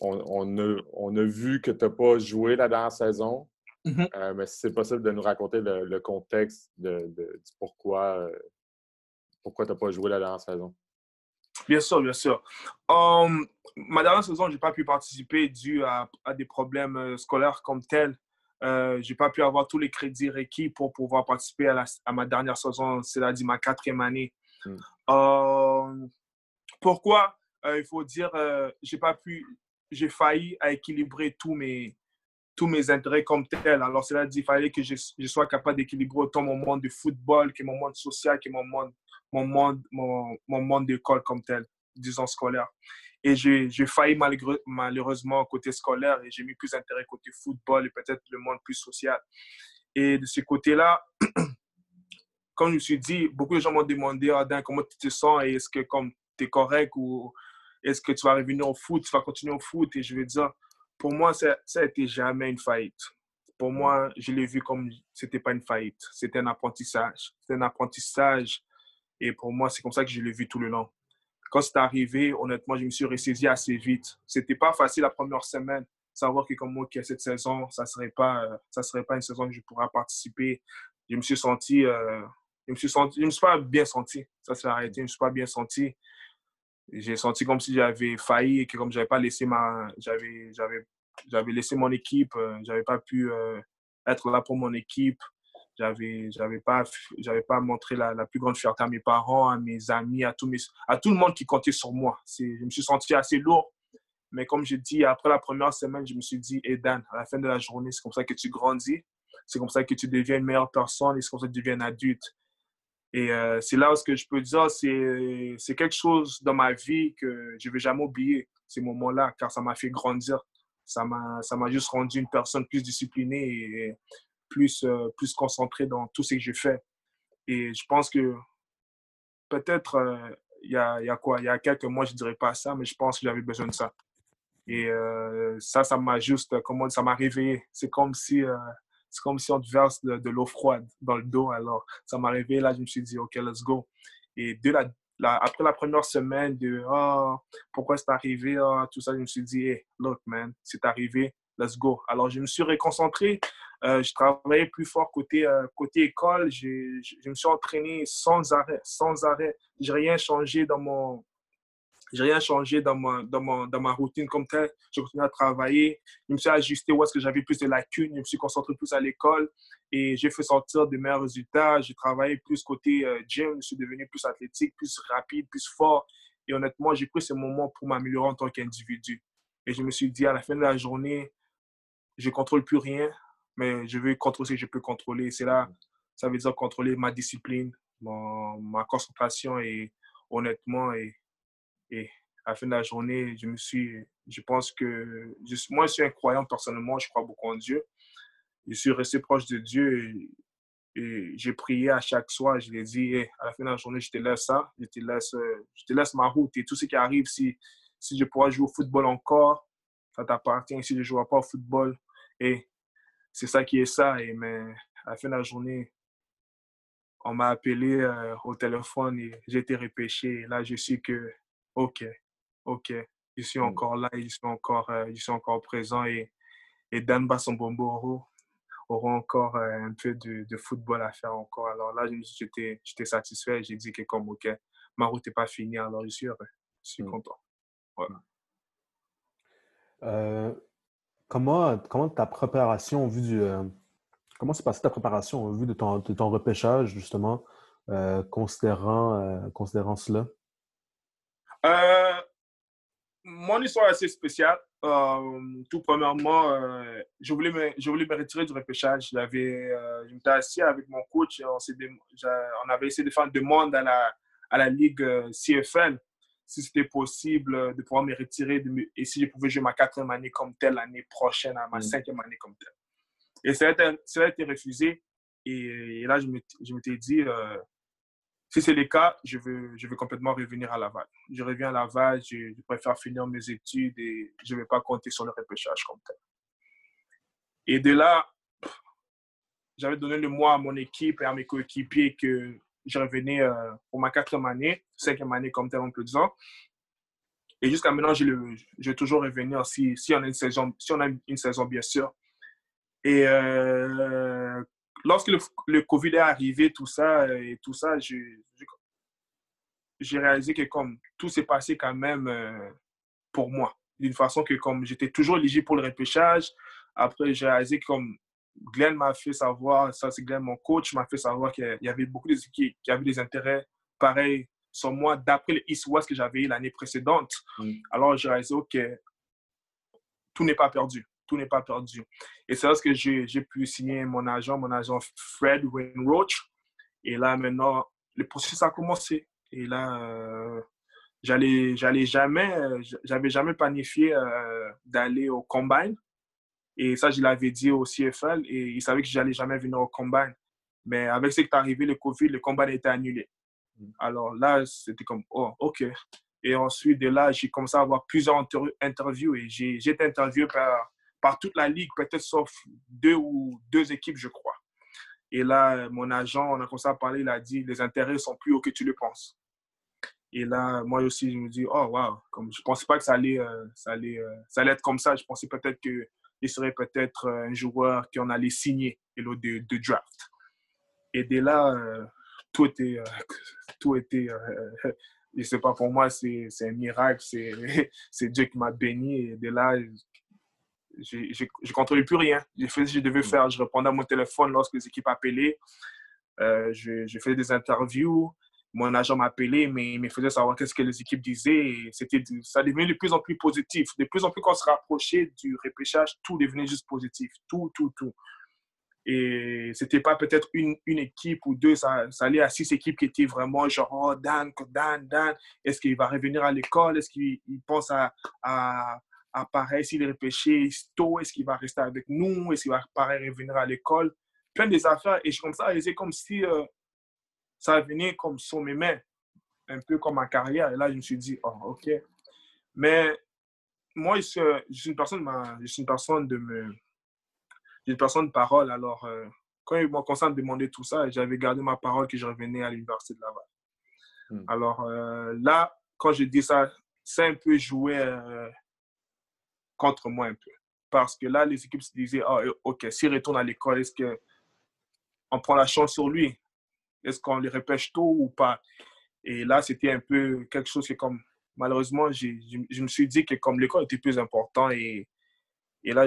On, on, a, on, a, vu que tu n'as pas joué la dernière saison, mmh mais si c'est possible de nous raconter le, contexte de, de, pourquoi, pourquoi tu n'as pas joué la dernière saison? Bien sûr, bien sûr. Um, ma dernière saison, je n'ai pas pu participer dû à, des problèmes euh, scolaires comme tels. Euh, je n'ai pas pu avoir tous les crédits requis pour pouvoir participer à, à ma dernière saison, c'est-à-dire ma quatrième année. Hmm. Um, pourquoi? euh, Il faut dire, j'ai pas pu, j'ai failli à équilibrer tous mes, tous mes intérêts comme tels. Alors, cela dit, il fallait que je, sois capable d'équilibrer autant mon monde de football que mon monde social, que mon monde mon monde, mon, mon monde d'école comme tel, disons scolaire. Et j'ai failli malheureusement côté scolaire et j'ai mis plus intérêt côté football et peut-être le monde plus social. Et de ce côté-là, [clears throat] comme je me suis dit, beaucoup de gens m'ont demandé, Adam, comment tu te sens et est-ce que comme tu es correct ou est-ce que tu vas revenir au foot, tu vas continuer au foot? Et je veux dire, pour moi, ça n'a été jamais une faillite. Pour moi, je l'ai vu comme c'était pas une faillite, c'était un apprentissage. C'était un apprentissage et pour moi, c'est comme ça que je l'ai vu tout le long. Quand c'est arrivé, honnêtement, je me suis ressaisi assez vite. C'était pas facile la première semaine, savoir que comme moi, qui cette saison, ça serait pas, ça serait pas une saison que je pourrais participer. Je me suis senti, euh, je me suis senti, je me suis pas bien senti. Ça s'est arrêté, je me suis pas bien senti. J'ai senti comme si j'avais failli et que comme j'avais pas laissé ma, j'avais, j'avais, j'avais laissé mon équipe, euh, j'avais pas pu être là pour mon équipe. J'avais j'avais pas j'avais pas montré la, plus grande fierté à mes parents à mes amis à tout mes, à tout le monde qui comptait sur moi. Je me suis senti assez lourd. Mais comme je dis après la première semaine je me suis dit hey Dan à la fin de la journée c'est comme ça que tu grandis. C'est comme ça que tu deviens une meilleure personne et c'est comme ça que tu deviens adulte et euh, c'est là où ce que je peux dire c'est c'est quelque chose dans ma vie que je vais jamais oublier ces moments là car ça m'a fait grandir ça m'a ça m'a juste rendu une personne plus disciplinée et plus, euh, plus concentré dans tout ce que j'ai fait. Et je pense que peut-être, euh, il y, a, y, a, quoi, il y a quelques mois, je ne dirais pas ça, mais je pense que j'avais besoin de ça. Et ça, ça m'a juste, comment ça m'a réveillé. C'est comme si, c'est comme si on te verse de, l'eau froide dans le dos. Alors, ça m'a réveillé. Là, je me suis dit, OK, let's go. Et dès la, après la première semaine de oh, pourquoi c'est arrivé, oh, tout ça, je me suis dit, hey, look, man, c'est arrivé, let's go. Alors, je me suis réconcentré euh, je travaillais plus fort côté, euh, école. Je, je, me suis entraîné sans arrêt, sans arrêt. J'ai rien changé dans mon, j'ai rien changé dans ma, dans, ma, dans ma routine comme tel. J'ai continué à travailler. Je me suis ajusté où est-ce que j'avais plus de lacunes. Je me suis concentré plus à l'école et j'ai fait sortir de meilleurs résultats. J'ai travaillé plus côté euh, gym. Je suis devenu plus athlétique, plus rapide, plus fort. Et honnêtement, j'ai pris ce moment pour m'améliorer en tant qu'individu. Et je me suis dit, à la fin de la journée, je ne contrôle plus rien mais je veux contrôler ce que je peux contrôler. C'est là, ça veut dire contrôler ma discipline, ma concentration et honnêtement, et, et à la fin de la journée, je me suis, je pense que, moi, je suis un croyant personnellement, je crois beaucoup en Dieu. Je suis resté proche de Dieu et, j'ai prié à chaque soir. Je lui ai dit, à la fin de la journée, je te laisse ça, je te laisse, je te laisse ma route et tout ce qui arrive, si, si je pourrais jouer au football encore, ça t'appartient. Si je ne jouerai pas au football, et c'est ça qui est ça. Et, mais à la fin de la journée, on m'a appelé euh, au téléphone et j'ai été repêché. Et là, je suis que, OK, OK, je suis mmh. encore là je suis encore, euh, je suis encore présent. Et, et Dan Bassombombo aura encore euh, un peu de, de, football à faire encore. Alors là, j'étais satisfait. J'ai dit que comme, OK, ma route n'est pas finie. Alors, je suis heureux. Je suis mmh. content. Voilà. Comment, comment ta préparation, vu du. Euh, comment s'est passée ta préparation au vu de ton, de ton repêchage, justement, euh, considérant, euh, considérant cela? Mon histoire est assez spéciale. tout premièrement, je, voulais me, je voulais me retirer du repêchage. J'avais, je m'étais assis avec mon coach. On, on, avait essayé de faire une demande à la, à la Ligue CFL si c'était possible euh, de pouvoir me retirer de, et si je pouvais jouer ma quatrième année comme telle l'année prochaine, à ma mm. cinquième année comme telle. Et ça a été, ça a été refusé. Et, là, je m'étais dit, euh, si c'est le cas, je veux, je veux complètement revenir à Laval. Je reviens à Laval, je, préfère finir mes études et je ne vais pas compter sur le repêchage comme tel. Et de là, j'avais donné le mois à mon équipe et à mes coéquipiers que je revenais euh, pour ma quatrième année, cinquième année comme tel, on peut dire. Et jusqu'à maintenant, je, je vais toujours revenir si, si, on a une saison, si on a une saison, bien sûr. Et euh, lorsque le, Covid est arrivé, tout ça, et tout ça, j'ai réalisé que comme tout s'est passé quand même euh, pour moi. D'une façon que comme j'étais toujours éligible pour le repêchage, après j'ai réalisé que comme Glenn m'a fait savoir, ça c'est Glenn, mon coach, m'a fait savoir qu'il y avait beaucoup d'équipes qui avaient des intérêts pareils sur moi d'après le East-West que j'avais eu l'année précédente. Mm. Alors j'ai réalisé que tout n'est pas perdu tout n'est pas perdu. Et c'est là que j'ai pu signer mon agent, mon agent Fred Roach. Et là, maintenant, le processus a commencé. Et là, euh, j'allais j'allais jamais, j'avais jamais planifié euh, d'aller au combine. Et ça, je l'avais dit au CFL et il savait que j'allais jamais venir au combine. Mais avec ce qui est arrivé, le Covid, le combine été annulé. Alors là, c'était comme, oh, OK. Et ensuite, de là, j'ai commencé à avoir plusieurs interviews et j'ai été interviewé par par toute la ligue, peut-être sauf deux ou deux équipes, je crois. Et là, mon agent, on a commencé à parler, il a dit, les intérêts sont plus hauts que tu le penses. Et là, moi aussi, je me dis, oh, wow, comme je ne pensais pas que ça allait, euh, ça, allait, euh, ça allait être comme ça. Je pensais peut-être qu'il serait peut-être euh, un joueur qu'on allait signer et l'autre de, de, draft. Et dès là, tout était, [laughs] tout était [laughs] je sais pas, pour moi, c'est un miracle, [laughs] c'est Dieu qui m'a béni. Et dès là, je ne contrôlais plus rien. J'ai fait ce que je devais mm. faire. Je répondais à mon téléphone lorsque les équipes appelaient. Euh, je, je, faisais des interviews. Mon agent m'appelait, mais il me faisait savoir qu'est-ce que les équipes disaient. Et c'était, ça devenait de plus en plus positif. De plus en plus, quand on se rapprochait du repêchage, tout devenait juste positif. Tout, tout, tout. Et c'était pas peut-être une, une, équipe ou deux, ça, ça, allait à six équipes qui étaient vraiment genre, oh, Dan, Dan, Dan, est-ce qu'il va revenir à l'école? Est-ce qu'il pense à, à, apparaît, s'il est repêché tôt, est-ce qu'il va rester avec nous, est-ce qu'il va apparaître et revenir à l'école? Plein des affaires. Et comme ça, c'est comme si euh, ça venait comme sur mes mains, un peu comme ma carrière. Et là, je me suis dit, oh, OK. Mais moi, je suis, une personne, je suis une personne de me. une personne de parole. Alors, euh, quand ils m'ont commencé à me demander tout ça, j'avais gardé ma parole que je revenais à l'Université de Laval. Hmm. Alors euh, là, quand je dis ça, c'est un peu joué contre moi un peu. Parce que là, les équipes se disaient, oh, OK, s'il retourne à l'école, est-ce qu'on prend la chance sur lui? Est-ce qu'on le repêche tôt ou pas? Et là, c'était un peu quelque chose que, comme, malheureusement, je, je me suis dit que comme l'école était plus important et, et là,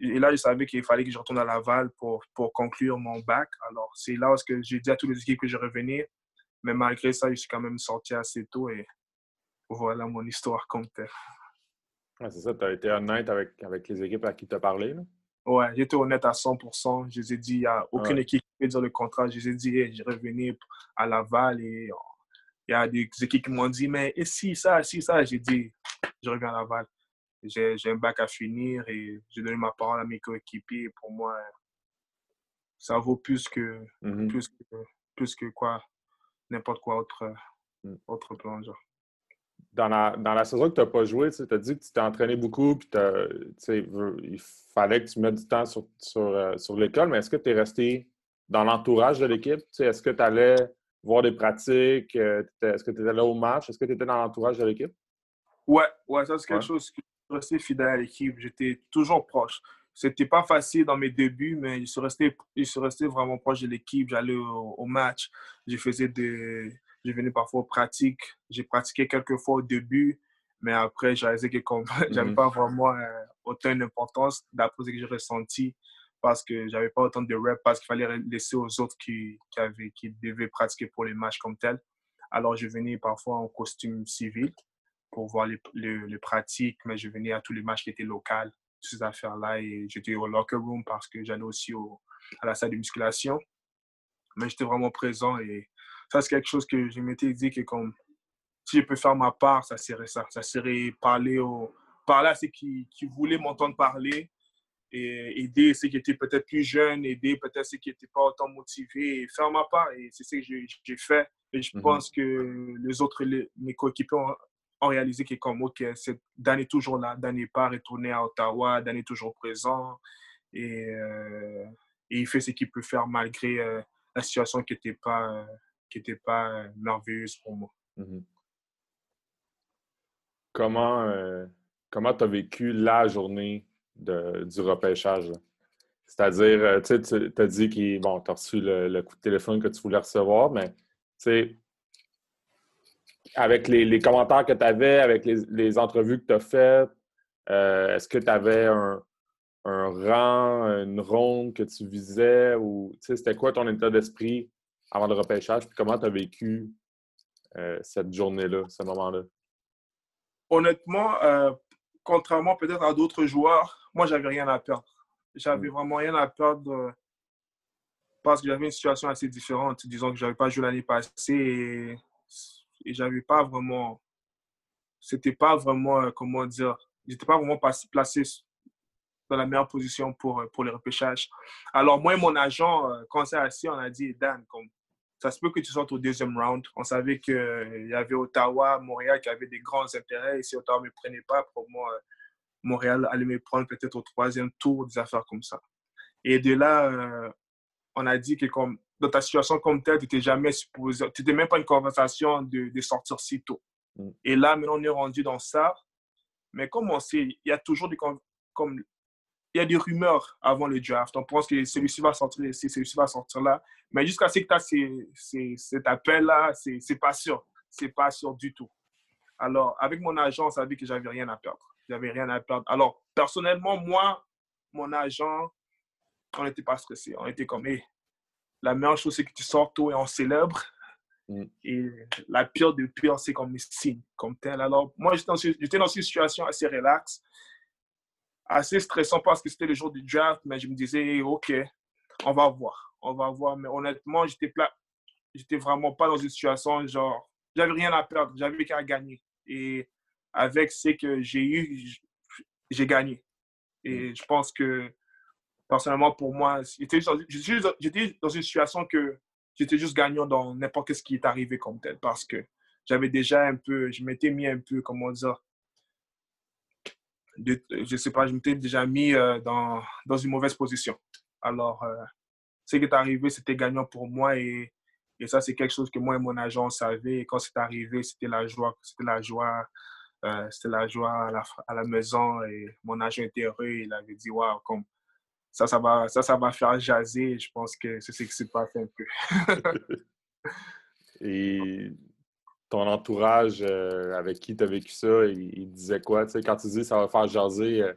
et là, je savais qu'il fallait que je retourne à Laval pour, pour conclure mon bac. Alors, c'est là où j'ai dit à toutes les équipes que je revenais. Mais malgré ça, je suis quand même sorti assez tôt et voilà mon histoire comme telle c'est ça, tu as été honnête avec, avec les équipes à qui tu as parlé. Là. Ouais, j'étais honnête à 100% Je les ai dit, il n'y a aucune équipe qui peut dire le contrat. Je les ai dit, je revenais à Laval et il y a des équipes qui m'ont dit, mais et si ça, si ça, j'ai dit, je reviens à Laval. J'ai un bac à finir et j'ai donné ma parole à mes coéquipiers. Pour moi, ça vaut plus que, mm-hmm. plus que, plus que quoi, n'importe quoi autre, mm. autre plan. Genre dans la, dans la saison que tu n'as pas joué, tu as dit que tu t'es entraîné beaucoup, puis il fallait que tu mettes du temps sur, sur, euh, sur l'école, mais est-ce que tu es resté dans l'entourage de l'équipe? Est-ce que tu allais voir des pratiques? Euh, est-ce que tu étais là au match? Est-ce que tu étais dans l'entourage de l'équipe? Ouais, ouais, ça c'est quelque chose que je suis resté fidèle à l'équipe. J'étais toujours proche. C'était pas facile dans mes débuts, mais je suis resté, je suis resté vraiment proche de l'équipe. J'allais au, au, match, je faisais des, je venais parfois aux pratiques. J'ai pratiqué quelques fois au début, mais après, j'ai réalisé que comme [laughs] j'avais mhm. pas vraiment euh, autant d'importance d'après ce que j'ai ressenti parce que j'avais pas autant de reps, parce qu'il fallait laisser aux autres qui, qui, avaient, qui devaient pratiquer pour les matchs comme tel. Alors, je venais parfois en costume civil pour voir les, les, pratiques, mais je venais à tous les matchs qui étaient locaux, ces affaires-là, et j'étais au locker room parce que j'allais aussi au, à la salle de musculation. Mais j'étais vraiment présent et ça, c'est quelque chose que je m'étais dit que comme si je peux faire ma part, ça serait ça. Ça serait parler, au, parler à ceux qui, qui voulaient m'entendre parler et aider ceux qui étaient peut-être plus jeunes, aider peut-être ceux qui n'étaient pas autant motivés et faire ma part. Et c'est ce que j'ai fait. Et je mhm. pense que les autres, mes coéquipiers ont, réalisé que comme, OK, Dan est toujours là, Dan n'est pas retourné à Ottawa, Dan est toujours présent et, euh, et il fait ce qu'il peut faire malgré euh, la situation qui n'était pas, qui était pas merveilleuse pour moi. Mhm. Comment euh, comment tu as vécu la journée du repêchage? C'est-à-dire, euh, tu as dit que bon, tu as reçu le, coup de téléphone que tu voulais recevoir, mais avec les, commentaires que tu avais, avec les, entrevues que tu as faites, euh, est-ce que tu avais un, rang, une ronde que tu visais ou c'était quoi ton état d'esprit avant le repêchage? Puis comment tu as vécu euh, cette journée-là, ce moment-là? Honnêtement, contrairement peut-être à d'autres joueurs, moi, j'avais rien à perdre. J'avais mm. vraiment rien à perdre euh, parce que j'avais une situation assez différente. Disons que je n'avais pas joué l'année passée et, et j'avais pas vraiment. C'était pas vraiment, euh, comment dire, j'étais pas vraiment placé dans la meilleure position pour, euh, pour le repêchage. Alors, moi et mon agent, quand on s'est assis, on a dit, Dan, comme ça se peut que tu sortes au deuxième round. On savait qu'il euh, y avait Ottawa, Montréal qui avaient des grands intérêts. Et si Ottawa ne me prenait pas, pour moi, euh, Montréal allait me prendre peut-être au troisième tour, des affaires comme ça. Et de là, euh, on a dit que comme, dans ta situation comme telle, tu n'étais jamais supposé, tu n'étais même pas une conversation de, de sortir si tôt. Mm. Et là, maintenant, on est rendu dans ça. Mais comme on sait, il y a toujours des, comme il y a des rumeurs avant le draft. On pense que celui-ci va sortir ici, celui-ci va sortir là. Mais jusqu'à ce que tu as cet appel-là, c'est pas sûr. C'est pas sûr du tout. Alors, avec mon agent, on savait que j'avais rien à perdre. J'avais rien à perdre. Alors, personnellement, moi, mon agent, on n'était pas stressé. On était comme, hey, la meilleure chose, c'est que tu sors tôt et on célèbre. Mm. Et la pire de pire, c'est comme signe, comme tel. Alors, moi, j'étais dans, dans, une situation assez relaxe assez stressant parce que c'était le jour du draft, mais je me disais, OK, on va voir. On va voir. Mais honnêtement, j'étais j'étais vraiment pas dans une situation genre, j'avais rien à perdre, j'avais qu'à gagner. Et avec ce que j'ai eu, j'ai gagné. Et mm. je pense que personnellement, pour moi, j'étais dans une situation que j'étais juste gagnant dans n'importe ce qui est arrivé comme tel parce que j'avais déjà un peu, je m'étais mis un peu, comment dire, je je sais pas, je m'étais déjà mis euh, dans, dans une mauvaise position. Alors, euh, ce qui est arrivé, c'était gagnant pour moi et, et ça, c'est quelque chose que moi et mon agent savaient. Et quand c'est arrivé, c'était la joie, c'était la joie, euh, c'était la joie à la, à la, maison et mon agent était heureux. Il avait dit, waouh, comme ça, ça va, ça, ça va faire jaser. Je pense que c'est ce qui s'est passé un peu. et ton entourage euh, avec qui tu as vécu ça, il, disait quoi? quand tu dis ça va faire jaser, euh,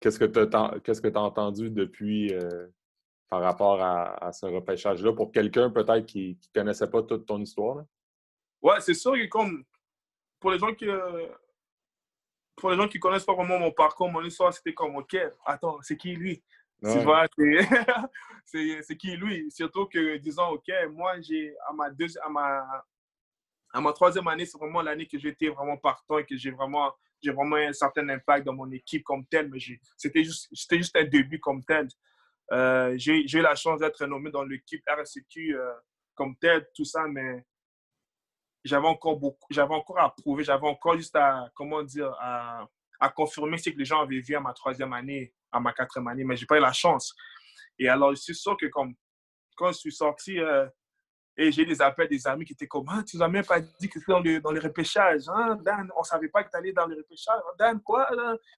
qu'est-ce que tu as, qu'est-ce que as entendu depuis euh, par rapport à, ce repêchage-là pour quelqu'un peut-être qui ne connaissait pas toute ton histoire? Là? Ouais, c'est sûr que comme pour les gens qui pour les gens qui connaissent pas vraiment mon parcours, mon histoire, c'était comme OK, attends, c'est qui lui? [laughs] c'est qui lui? Surtout que disons OK, moi j'ai à ma deuxième à ma à ma troisième année, c'est vraiment l'année que j'étais vraiment partant et que j'ai vraiment, j'ai vraiment un certain impact dans mon équipe comme tel, mais c'était juste, juste un début comme tel. Euh, j'ai eu la chance d'être nommé dans l'équipe RSQ euh, comme tel, tout ça, mais j'avais encore beaucoup, j'avais encore à prouver, j'avais encore juste à, comment dire, à, confirmer ce que les gens avaient vu à ma troisième année, à ma quatrième année, mais j'ai pas eu la chance. Et alors, je suis sûr que comme, quand je suis sorti, euh, et j'ai des appels des amis qui étaient comme ah, Tu nous as même pas dit que tu dans, le, dans les repêchages. Hein, Dan, on ne savait pas que tu allais dans les repêchages. Dan, quoi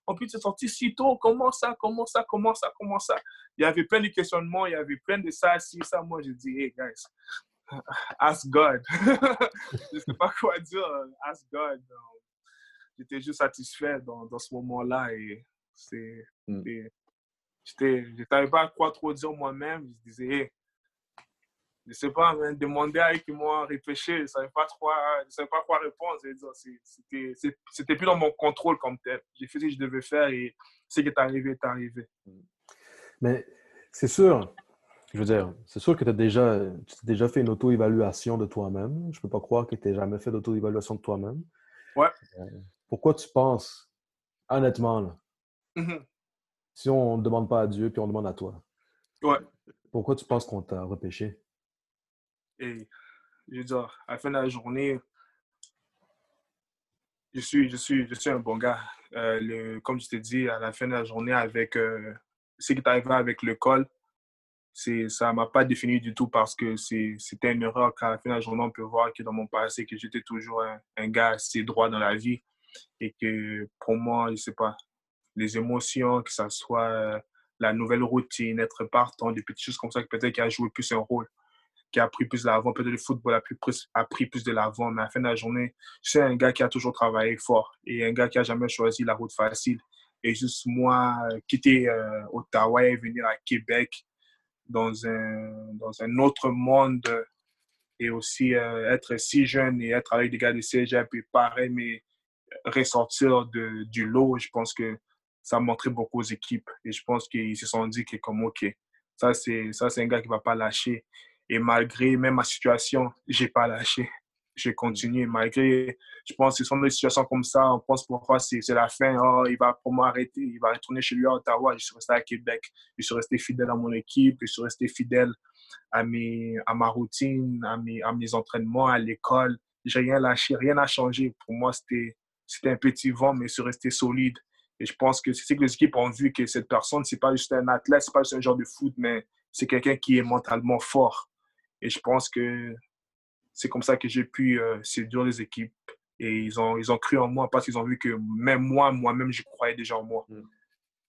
En plus, tu es sorti si tôt. Comment ça Comment ça Comment ça Comment ça? Il y avait plein de questionnements. Il y avait plein de ça, si, ça. Moi, j'ai dit Hey, guys, [laughs] ask God. [laughs] je ne sais pas quoi dire. Ask God. J'étais juste satisfait dans, dans ce moment-là. Et c'est. Mm. Je ne savais pas quoi trop dire moi-même. Je disais Hey, je sais pas, demander à eux qui m'ont réfléchi, je ne savais pas trop, je savais pas quoi répondre. C'était plus dans mon contrôle comme tel. J'ai fait ce que je devais faire et ce qui est arrivé est arrivé. Mais c'est sûr, je veux dire, c'est sûr que tu as déjà, tu déjà fait une auto-évaluation de toi-même. Je ne peux pas croire que tu n'aies jamais fait d'auto-évaluation de toi-même. Ouais. Euh, pourquoi tu penses, honnêtement, là, mm-hmm. Si on ne demande pas à Dieu, puis on demande à toi. Ouais. Pourquoi tu penses qu'on t'a repêché? Et je veux dire, à la fin de la journée, je suis, je suis, je suis un bon gars. Euh, le, comme je t'ai dit, à la fin de la journée, avec euh, ce qui est arrivé avec l'école, ça ne m'a pas défini du tout parce que c'était une erreur qu'à la fin de la journée, on peut voir que dans mon passé, que j'étais toujours un, gars assez droit dans la vie et que pour moi, je sais pas, les émotions, que ce soit la nouvelle routine, être partant, des petites choses comme ça, peut-être qui a joué plus un rôle, qui a pris plus de l'avant, peut-être le football a, plus, a pris plus de l'avant, mais à la fin de la journée, suis un gars qui a toujours travaillé fort et un gars qui a jamais choisi la route facile. Et juste moi, quitter euh, Ottawa et venir à Québec, dans un, dans un autre monde et aussi euh, être si jeune et être avec des gars de cégep et pareil, mais ressortir de, du lot, je pense que ça a montré beaucoup aux équipes. Et je pense qu'ils se sont dit que comme, OK, c'est, ça, c'est un gars qui ne va pas lâcher. Et malgré même ma situation, je n'ai pas lâché. J'ai continué. Malgré, je pense ce sont des situations comme ça, on pense pourquoi c'est la fin, oh, il va pour moi arrêter, il va retourner chez lui à Ottawa, je suis resté à Québec, je suis resté fidèle à mon équipe, je suis resté fidèle à, mes, à ma routine, à mes, à mes entraînements, à l'école, j'ai rien lâché, rien n'a changé. Pour moi, c'était un petit vent, mais suis resté solide. Et je pense que c'est ce que les équipes ont vu que cette personne, c'est pas juste un athlète, c'est pas juste un genre de foot, mais c'est quelqu'un qui est mentalement fort. Et je pense que c'est comme ça que j'ai pu euh, séduire les équipes. Et ils ont, ils ont cru en moi parce qu'ils ont vu que même moi, moi-même, je croyais déjà en moi. Mm.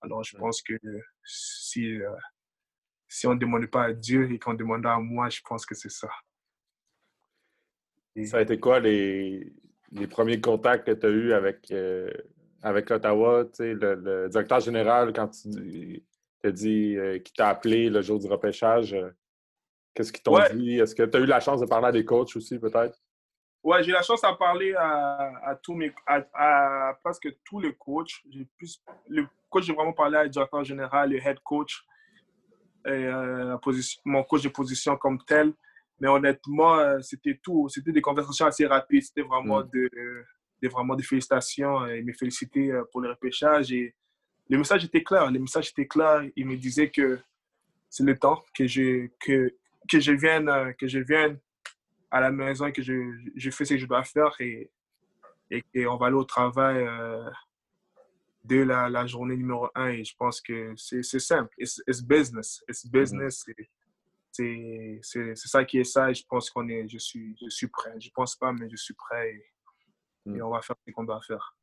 Alors, je pense que si, euh, si on ne demandait pas à Dieu et qu'on demandait à moi, je pense que c'est ça. Ça a été quoi les, les premiers contacts que tu as eus avec, euh, avec Ottawa? Le, le, directeur général, quand tu as dit qu'il t'a appelé le jour du repêchage, Qu'est-ce qu'ils t'ont dit? Est-ce que tu as eu la chance de parler à des coachs aussi, peut-être? Ouais, j'ai eu la chance de parler à, tous mes, à, presque tous les coachs. Plus, le coach, j'ai vraiment parlé à le directeur général, le head coach, et, euh, position, mon coach de position comme tel. Mais honnêtement, euh, c'était tout. C'était des conversations assez rapides. C'était vraiment, mm. de, vraiment des félicitations et me féliciter euh, pour le repêchage. Et le message était clair. Le message était clair. Il me disait que c'est le temps que je, que, que je vienne, euh, que je vienne à la maison et que je, je fais ce que je dois faire et, et qu'on va aller au travail euh, dès la, la, journée numéro un. Et je pense que c'est simple. It's, it's, business. It's business. C'est ça qui est ça. Et je pense qu'on est, je suis, je suis prêt. Je pense pas, mais je suis prêt et, mm. on va faire ce qu'on doit faire.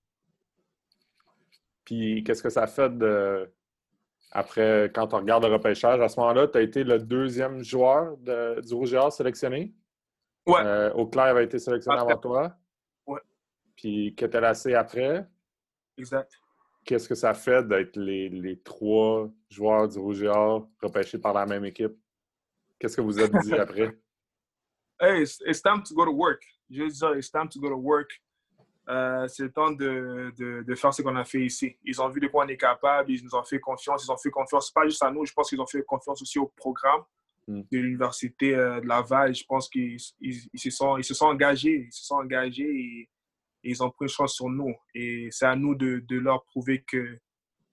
Puis, qu'est-ce que ça fait de, après, quand on regarde le repêchage, à ce moment-là, tu as été le deuxième joueur de, du Rouge sélectionné. Ouais. Euh, Auclair avait été sélectionné avant toi. Ouais. Puis Ketelassé après? Exact. Qu'est-ce que ça fait d'être les, les, trois joueurs du Rouge repêchés par la même équipe? Qu'est-ce que vous avez dit [laughs] après? Hey, it's, time to go to work. Je veux dire, it's time to go to work. Euh, c'est le temps de, de, de faire ce qu'on a fait ici. Ils ont vu de quoi on est capable, ils nous ont fait confiance, ils ont fait confiance pas juste à nous, je pense qu'ils ont fait confiance aussi au programme mm. de l'Université euh, de Laval. Je pense qu'ils ils, se, sont, ils se sont engagés, ils se sont engagés et, ils ont pris une chance sur nous. Et c'est à nous de, de leur prouver que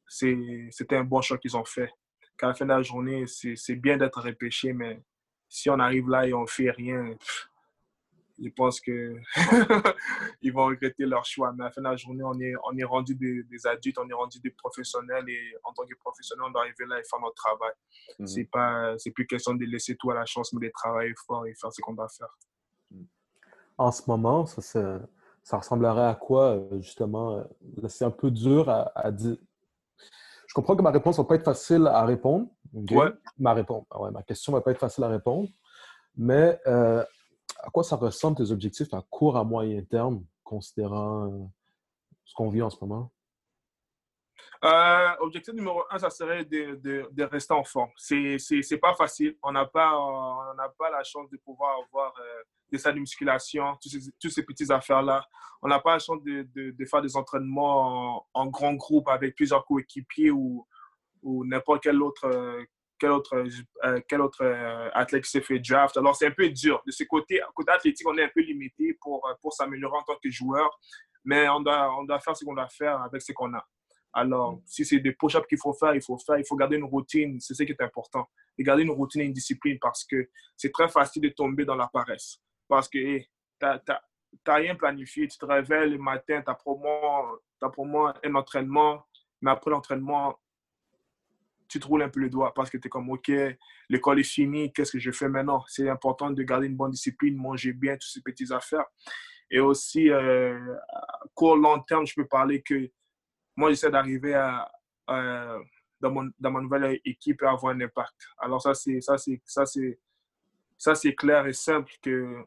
c'était un bon choix qu'ils ont fait. Qu'à la fin de la journée, c'est bien d'être repêché, mais si on arrive là et on fait rien, je pense qu'ils [laughs] vont regretter leur choix. Mais à la fin de la journée, on est, on est rendu des, adultes, on est rendu des professionnels et en tant que professionnels, on doit arriver là et faire notre travail. Ce mhm. C'est pas, c'est plus question de laisser tout à la chance, mais de travailler fort et faire ce qu'on doit faire. En ce moment, ça, ça, ressemblerait à quoi, euh, justement? Euh, c'est un peu dur à, dire. Je comprends que ma réponse ne va pas être facile à répondre. Ouais. Ma, réponse, ouais, ma question ne va pas être facile à répondre. Mais euh, à quoi ça ressemble tes objectifs à court, à moyen terme, considérant euh, ce qu'on vit en ce moment? Euh, objectif numéro un, ça serait de, rester en forme. C'est n'est pas facile. On n'a pas, on pas la chance de pouvoir avoir euh, des salles de musculation, toutes ces, toutes ces petites affaires-là. On n'a pas la chance de, de, faire des entraînements en, grand groupe avec plusieurs coéquipiers ou, ou n'importe quel autre, quel autre, euh, quel autre euh, athlète qui s'est fait draft. Alors, c'est un peu dur. De ce côté, côté athlétique, on est un peu limité pour, euh, pour s'améliorer en tant que joueur, mais on doit, on doit faire ce qu'on doit faire avec ce qu'on a. Alors, si c'est des push-ups qu'il faut faire, il faut faire, il faut garder une routine, c'est ce qui est important. Et garder une routine et une discipline parce que c'est très facile de tomber dans la paresse. Parce que tu n'as rien planifié, tu te réveilles le matin, tu as probablement un entraînement, mais après l'entraînement, tu te roules un peu le doigt parce que tu es comme, OK, l'école est finie, qu'est-ce que je fais maintenant? C'est important de garder une bonne discipline, manger bien, toutes ces petites affaires. Et aussi, euh, court, long terme, je peux parler que moi, j'essaie d'arriver à, dans, dans, ma nouvelle équipe et avoir un impact. Alors ça, c'est ça, c'est ça, c'est ça, c'est clair et simple que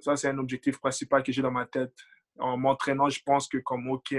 ça, c'est un objectif principal que j'ai dans ma tête. En m'entraînant, je pense que comme OK,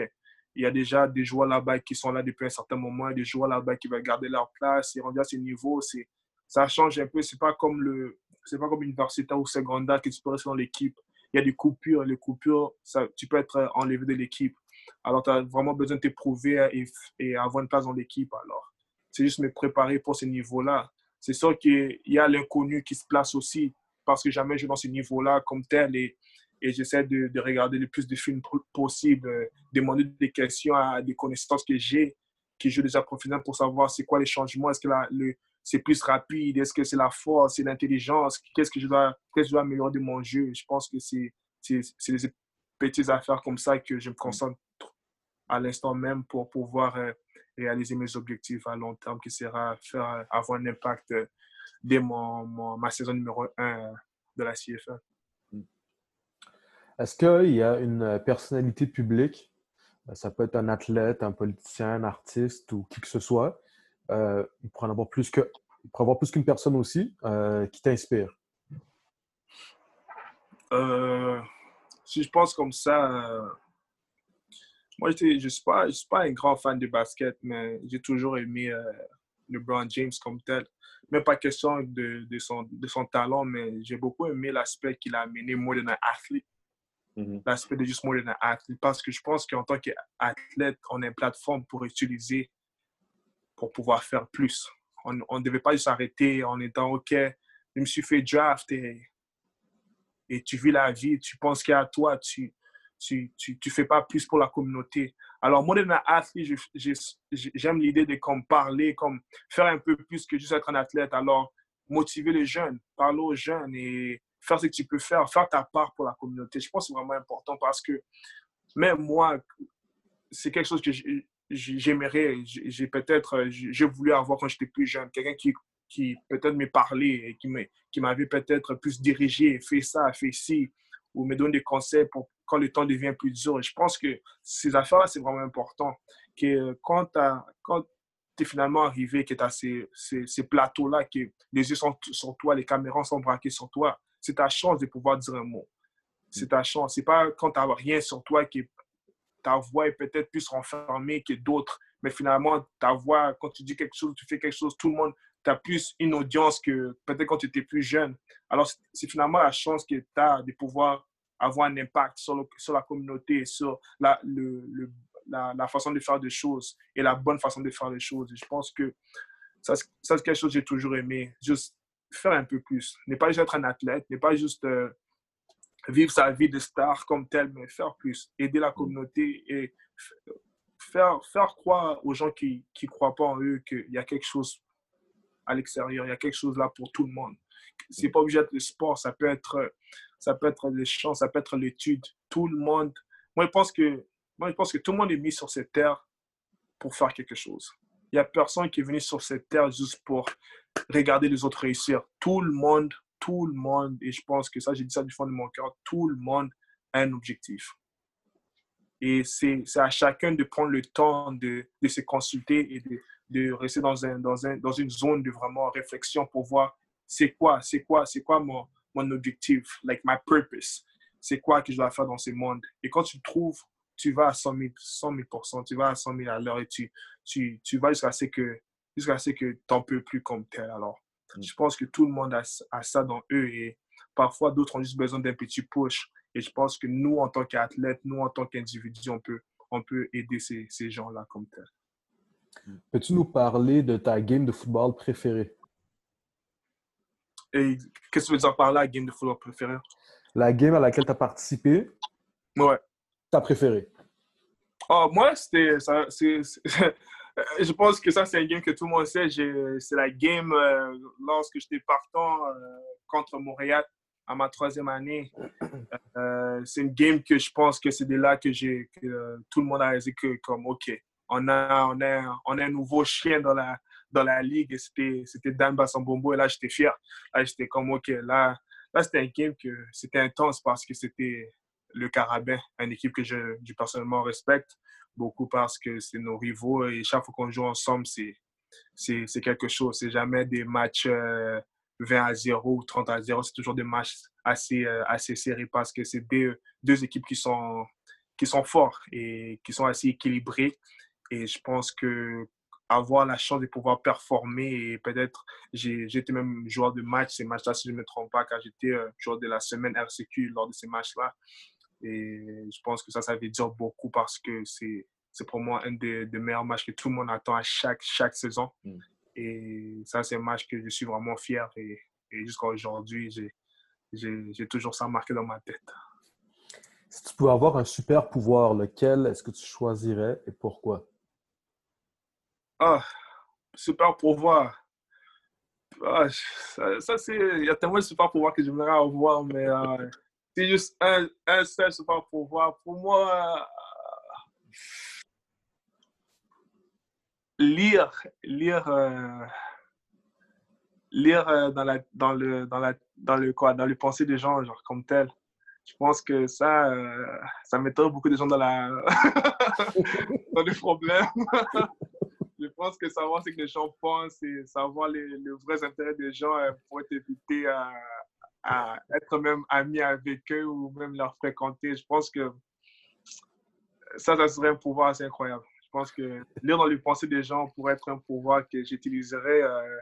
il y a déjà des joueurs là-bas qui sont là depuis un certain moment, des joueurs là-bas qui veulent garder leur place et rendu à ce niveau, c'est, ça change un peu. C'est pas comme le, c'est pas comme universitaire ou secondaire qui tu peux rester dans l'équipe. Il y a des coupures. Les coupures, tu peux être enlevé de l'équipe. Alors, tu as vraiment besoin de t'éprouver et, et avoir une place dans l'équipe. Alors, c'est juste me préparer pour ce niveau-là. C'est sûr qu'il y a l'inconnu qui se place aussi parce que jamais je vais dans ce niveau-là comme tel et et j'essaie de, de, regarder le plus de films possible, euh, demander des questions à des connaissances que j'ai, que j'ai déjà professionnelles pour savoir c'est quoi les changements, est-ce que le, c'est plus rapide, est-ce que c'est la force, c'est l'intelligence, qu'est-ce que je dois, qu'est-ce que je dois améliorer de mon jeu. Je pense que c'est, des petites affaires comme ça que je me concentre à l'instant même pour pouvoir euh, réaliser mes objectifs à long terme, qui sera faire, avoir un impact euh, dès mon, ma saison numéro 1 de la CFA. Est-ce qu'il y a une euh, personnalité publique, euh, ça peut être un athlète, un politicien, un artiste ou qui que ce soit, euh, il pourrait en avoir plus que, il pourrait avoir plus qu'une personne aussi qui t'inspire? si je pense comme ça, moi je ne suis, pas, pas un grand fan de basket, mais j'ai toujours aimé LeBron James comme tel. Même pas question de, de, son, de son talent, mais j'ai beaucoup aimé l'aspect qu'il a amené, moi, d'un athlète. Mm-hmm. L'aspect de juste more than athlete. Parce que je pense qu'en tant qu'athlète, on a une plateforme pour utiliser pour pouvoir faire plus. On ne devait pas s'arrêter en étant OK, je me suis fait draft et, et tu vis la vie, tu penses qu'à toi, tu tu, tu, tu fais pas plus pour la communauté. Alors, moi, dans athlète, j'aime l'idée de comme parler, comme faire un peu plus que juste être un athlète. Alors, motiver les jeunes, parler aux jeunes et faire ce que tu peux faire, faire ta part pour la communauté. Je pense que c'est vraiment important parce que même moi, c'est quelque chose que j'aimerais, j'ai peut-être, j'ai voulu avoir quand j'étais plus jeune, quelqu'un qui, qui peut-être me parlait et qui m'avait peut-être plus dirigé, fait ça, fait ci, ou me donne des conseils pour quand le temps devient plus dur. Je pense que ces affaires-là, c'est vraiment important. Que quand, tu es finalement arrivé, que tu as ces plateaux-là, que les yeux sont sur toi, les caméras sont braquées sur toi, c'est ta chance de pouvoir dire un mot. C'est ta chance. C'est pas quand tu n'as rien sur toi que ta voix est peut-être plus renfermée que d'autres. Mais finalement, ta voix, quand tu dis quelque chose, tu fais quelque chose, tout le monde, tu as plus une audience que peut-être quand tu étais plus jeune. Alors, c'est finalement la chance que tu as de pouvoir avoir un impact sur, sur la communauté, sur la, le, la, la, façon de faire des choses et la bonne façon de faire les choses. Je pense que ça, ça c'est quelque chose que j'ai toujours aimé. Juste faire un peu plus. Ne pas juste être un athlète, ne pas juste euh, vivre sa vie de star comme tel, mais faire plus, aider la communauté et faire, faire croire aux gens qui ne croient pas en eux qu'il y a quelque chose à l'extérieur, il y a quelque chose là pour tout le monde. C'est pas obligé d'être le sport, ça peut être, ça peut être les chants, ça peut être l'étude. Tout le monde, moi je pense que, moi je pense que tout le monde est mis sur cette terre pour faire quelque chose. Il n'y a personne qui est venu sur cette terre juste pour regarder les autres réussir. Tout le monde, tout le monde, et je pense que ça, j'ai dit ça du fond de mon cœur, tout le monde a un objectif. Et c'est à chacun de prendre le temps de, de se consulter et de, de rester dans, un, dans, un, dans une zone de vraiment réflexion pour voir c'est quoi, c'est quoi, c'est quoi mon, mon objectif, like my purpose. C'est quoi que je dois faire dans ce monde. Et quand tu trouves, tu vas à 100 000, 100 000 tu vas à 100 000 à l'heure et tu, tu, tu vas jusqu'à ce que jusqu'à ce que tu n'en peux plus comme tel. Alors, mm. je pense que tout le monde a, ça dans eux et parfois d'autres ont juste besoin d'un petit push. Et je pense que nous, en tant qu'athlètes, nous, en tant qu'individus, on peut, on peut aider ces, ces gens-là comme tel. Mm. Peux-tu nous parler de ta game de football préférée? Et qu'est-ce que tu veux dire par là, game de football préférée? La game à laquelle tu as participé? Ouais. Ta préférée? Oh, moi, c'était. Je pense que ça, c'est un game que tout le monde sait. C'est la game euh, lorsque j'étais partant euh, contre Montréal à ma troisième année. Euh, c'est une game que je pense que c'est de là que, j'ai, tout le monde a dit que, comme, OK, on a, on, a, on a un nouveau chien dans la, dans la ligue c'était Dan Bassambombo. Et là, j'étais fier. Là, j'étais comme, OK, là, là c'était un game que c'était intense parce que c'était le Carabin, une équipe que je, je personnellement respecte beaucoup parce que c'est nos rivaux et chaque fois qu'on joue ensemble, c'est, quelque chose. C'est jamais des matchs 20 euh, à 0 ou 30 à 0. C'est toujours des matchs assez, euh, assez serrés parce que c'est deux, deux équipes qui sont, qui sont fortes et qui sont assez équilibrées. Et je pense que avoir la chance de pouvoir performer et peut-être été même joueur de match ces matchs-là si je ne me trompe pas car j'étais euh, joueur de la semaine RCQ lors de ces matchs-là et je pense que ça, ça veut dire beaucoup parce que c'est pour moi un des, meilleurs matchs que tout le monde attend à chaque, chaque saison. Mm. Et ça, c'est un match que je suis vraiment fier. Et, jusqu'à aujourd'hui, j'ai toujours ça marqué dans ma tête. Si tu pouvais avoir un super pouvoir, lequel est-ce que tu choisirais et pourquoi? Ah, super pouvoir. Ah, ça, c'est. Il y a tellement de super pouvoirs que j'aimerais avoir, mais euh, c'est juste un, un seul super pouvoir. Pour moi, lire, lire, euh, lire euh, dans, la, dans, le, dans, la, dans, le, quoi, dans les pensées des gens, genre comme tel. Je pense que ça, euh, ça mettrait beaucoup de gens dans, la [laughs] dans les problèmes. [laughs] je pense que savoir ce que les gens pensent et savoir les, vrais intérêts des gens pourrait éviter à être même ami avec eux ou même leur fréquenter. Je pense que ça, ça serait un pouvoir assez incroyable. Je pense que lire dans les pensées des gens pourrait être un pouvoir que j'utiliserais euh,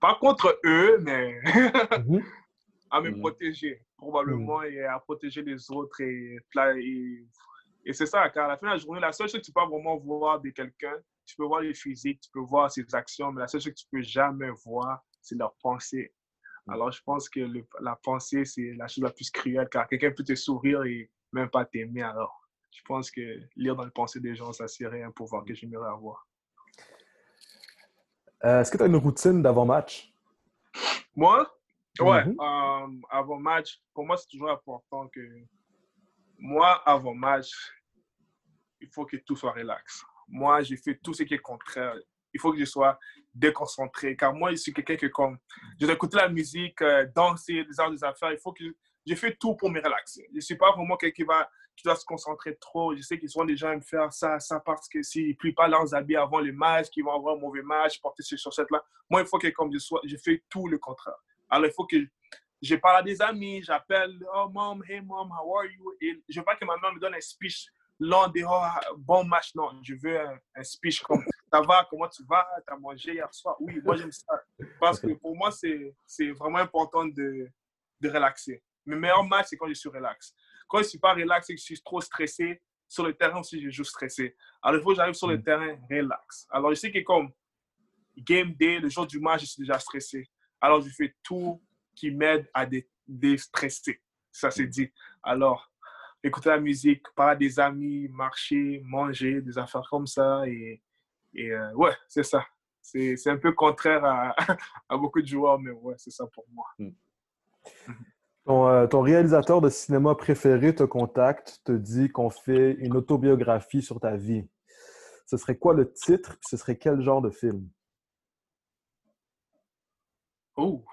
pas contre eux, mais mhm. [laughs] à me mhm. protéger probablement mhm. et à protéger les autres. Et, et, et c'est ça, car à la fin de la journée, la seule chose que tu peux vraiment voir de quelqu'un, tu peux voir les physiques, tu peux voir ses actions, mais la seule chose que tu peux jamais voir, c'est leur pensée alors, je pense que la pensée, c'est la chose la plus cruelle, car quelqu'un peut te sourire et même pas t'aimer. Alors, je pense que lire dans les pensées des gens, ça serait un pouvoir que j'aimerais avoir. Euh, est-ce que tu as une routine d'avant-match? Moi? Ouais, mm-hmm. euh, avant-match, pour moi, c'est toujours important que moi, avant-match, il faut que tout soit relax. Moi, j'ai fait tout ce qui est contraire il faut que je sois déconcentré. Car moi, je suis quelqu'un qui, comme, je dois écouter la musique, euh, danser, des arts des affaires. Il faut que je, fais tout pour me relaxer. Je ne suis pas vraiment quelqu'un qui, qui doit se concentrer trop. Je sais qu'ils souvent des gens aiment faire ça, ça parce que s'ils ne plient pas leurs habits avant le match, qu'ils vont avoir un mauvais match, porter ces chaussettes-là. Moi, il faut que comme je sois, je fais tout le contraire. Alors, il faut que je parle à des amis, j'appelle, oh mom, hey mom, how are you? Et je veux pas que ma mère me donne un speech long des oh, bon match. Non, je veux un, speech comme ça va, comment tu vas, tu as mangé hier soir. Oui, moi j'aime ça. Parce que pour moi, c'est vraiment important de, de relaxer. Mes meilleurs matchs, c'est quand je suis relax. Quand je ne suis pas relax et que je suis trop stressé, sur le terrain aussi, je joue stressé. Alors, il faut que j'arrive sur le mm. terrain relax. Alors, je sais que comme game day, le jour du match, je suis déjà stressé. Alors, je fais tout qui m'aide à déstresser. Ça, c'est dit. Alors, écouter la musique, parler des amis, marcher, manger, des affaires comme ça. Et, et euh, ouais, c'est ça. C'est un peu contraire à, [laughs] à, beaucoup de joueurs, mais ouais, c'est ça pour moi. Hmm. Ton, euh, ton, réalisateur de cinéma préféré te contacte, te dit qu'on fait une autobiographie sur ta vie. Ce serait quoi le titre, ce serait quel genre de film? Oh,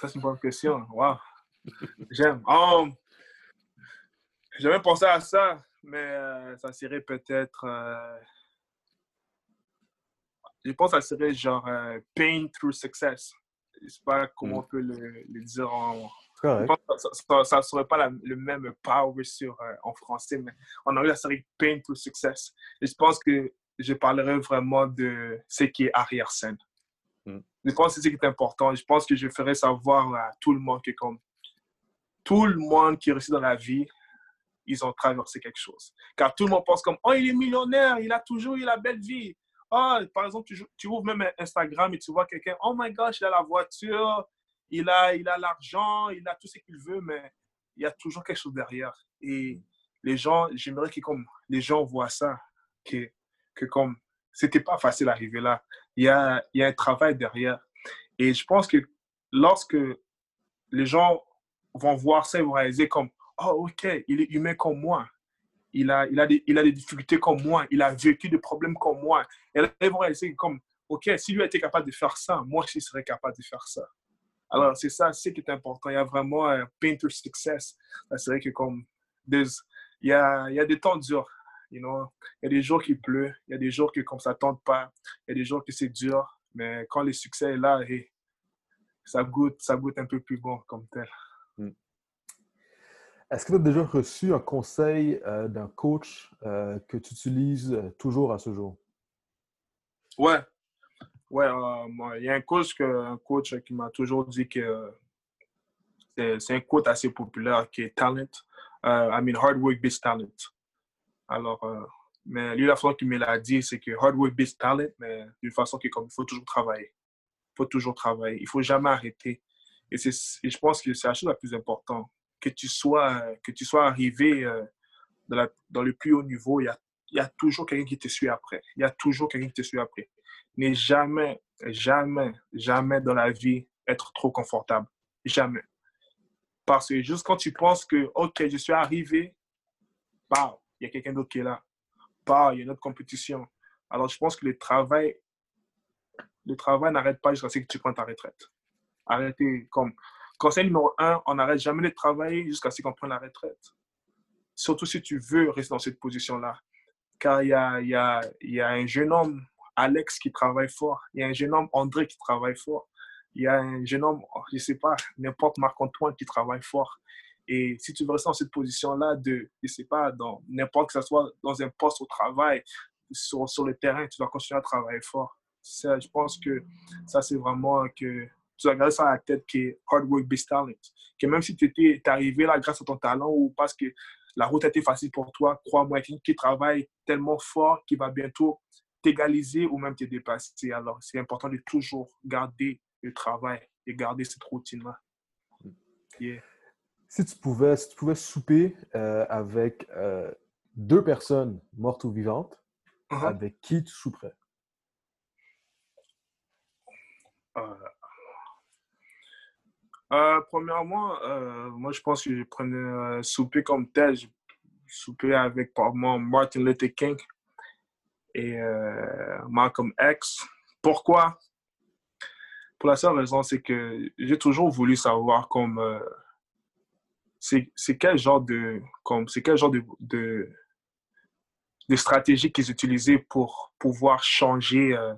ça c'est une bonne question. [laughs] Wow. J'aime. Um, j'avais pensé à ça, mais euh, ça serait peut-être. Euh, je pense que ça serait genre euh, Pain through Success. Je sais pas comment mm. on peut le, dire en. ça ne serait pas le même power sur, en français, mais en anglais, ça serait Pain through Success. Et je pense que je parlerai vraiment de ce qui est arrière-scène. Mm. Je pense que c'est ce qui est important. Je pense que je ferai savoir à tout le monde que comme tout le monde qui réussit dans la vie ils ont traversé quelque chose. Car tout le monde pense comme, oh, il est millionnaire, il a toujours eu la belle vie. Oh, par exemple, tu, tu ouvres même Instagram et tu vois quelqu'un, oh my gosh, il a la voiture, il a il a l'argent, il a tout ce qu'il veut, mais il y a toujours quelque chose derrière. Et les gens, j'aimerais que comme les gens voient ça, que, que comme c'était pas facile d'arriver là. Il y, a, il y a un travail derrière. Et je pense que lorsque les gens vont voir ça, ils vont réaliser comme, oh, OK, il est humain comme moi. Il a, il, a des, il a des difficultés comme moi. Il a vécu des problèmes comme moi. Et là, ils vont réaliser comme, OK, si lui a capable de faire ça, moi aussi, serais capable de faire ça. Alors, c'est ça, c'est qui est important. Il y a vraiment un painter success. C'est vrai que comme, il y a, il y a des temps durs. You know? Il y a des jours qui pleut, il y a des jours que comme ça tente pas, il y a des jours que c'est dur, mais quand le succès est là, ça goûte, ça goûte un peu plus bon comme tel. Est-ce que tu as déjà reçu un conseil euh, d'un coach euh, que tu utilises euh, toujours à ce jour? Ouais. Ouais, il y a un coach, que, un coach qui m'a toujours dit que c'est un coach assez populaire qui est talent. I mean, hard work beats talent. Alors, mais lui, la façon qu'il me l'a dit, c'est que hard work beats talent, mais d'une façon qui comme il faut toujours travailler. Il faut toujours travailler. Il ne faut jamais arrêter. Et, et je pense que c'est la chose la plus importante. Que tu sois, que tu sois arrivé euh, dans, le plus haut niveau, il y a, y a toujours quelqu'un qui te suit après. Il y a toujours quelqu'un qui te suit après. N'est jamais, jamais, jamais dans la vie être trop confortable. Jamais. Parce que juste quand tu penses que, OK, je suis arrivé, bah, il y a quelqu'un d'autre qui est là. Pas, il y a une autre compétition. Alors, je pense que le travail, le travail n'arrête pas jusqu'à ce que tu prennes ta retraite. Arrêtez, comme conseil numéro un, on n'arrête jamais de travailler jusqu'à ce qu'on prenne la retraite. Surtout si tu veux rester dans cette position-là. Car il y a, un jeune homme, Alex, qui travaille fort. Il y a un jeune homme, André, qui travaille fort. Il y a un jeune homme, je ne sais pas, n'importe Marc-Antoine qui travaille fort. Et si tu veux rester dans cette position-là de, je sais pas, dans n'importe que ce soit dans un poste au travail, sur, le terrain, tu dois continuer à travailler fort. Je pense que ça, c'est vraiment que tu dois garder ça à la tête qui est hard work based talent. Que même si tu es arrivé là grâce à ton talent ou parce que la route a été facile pour toi, crois-moi, quelqu'un qui travaille tellement fort qu'il va bientôt t'égaliser ou même te dépasser. Alors, c'est important de toujours garder le travail et garder cette routine-là. Yeah. Si tu pouvais, si tu pouvais souper euh, avec euh, deux personnes mortes ou vivantes, uh-huh. avec qui tu souperais? Euh, premièrement, moi, je pense que je prenais souper comme tel. Je souper avec, moi, Martin Luther King et Malcolm X. Pourquoi? Pour la seule raison, c'est que j'ai toujours voulu savoir comme c'est quel genre de comme c'est quel genre de, de, de stratégie qu'ils utilisaient pour pouvoir changer euh,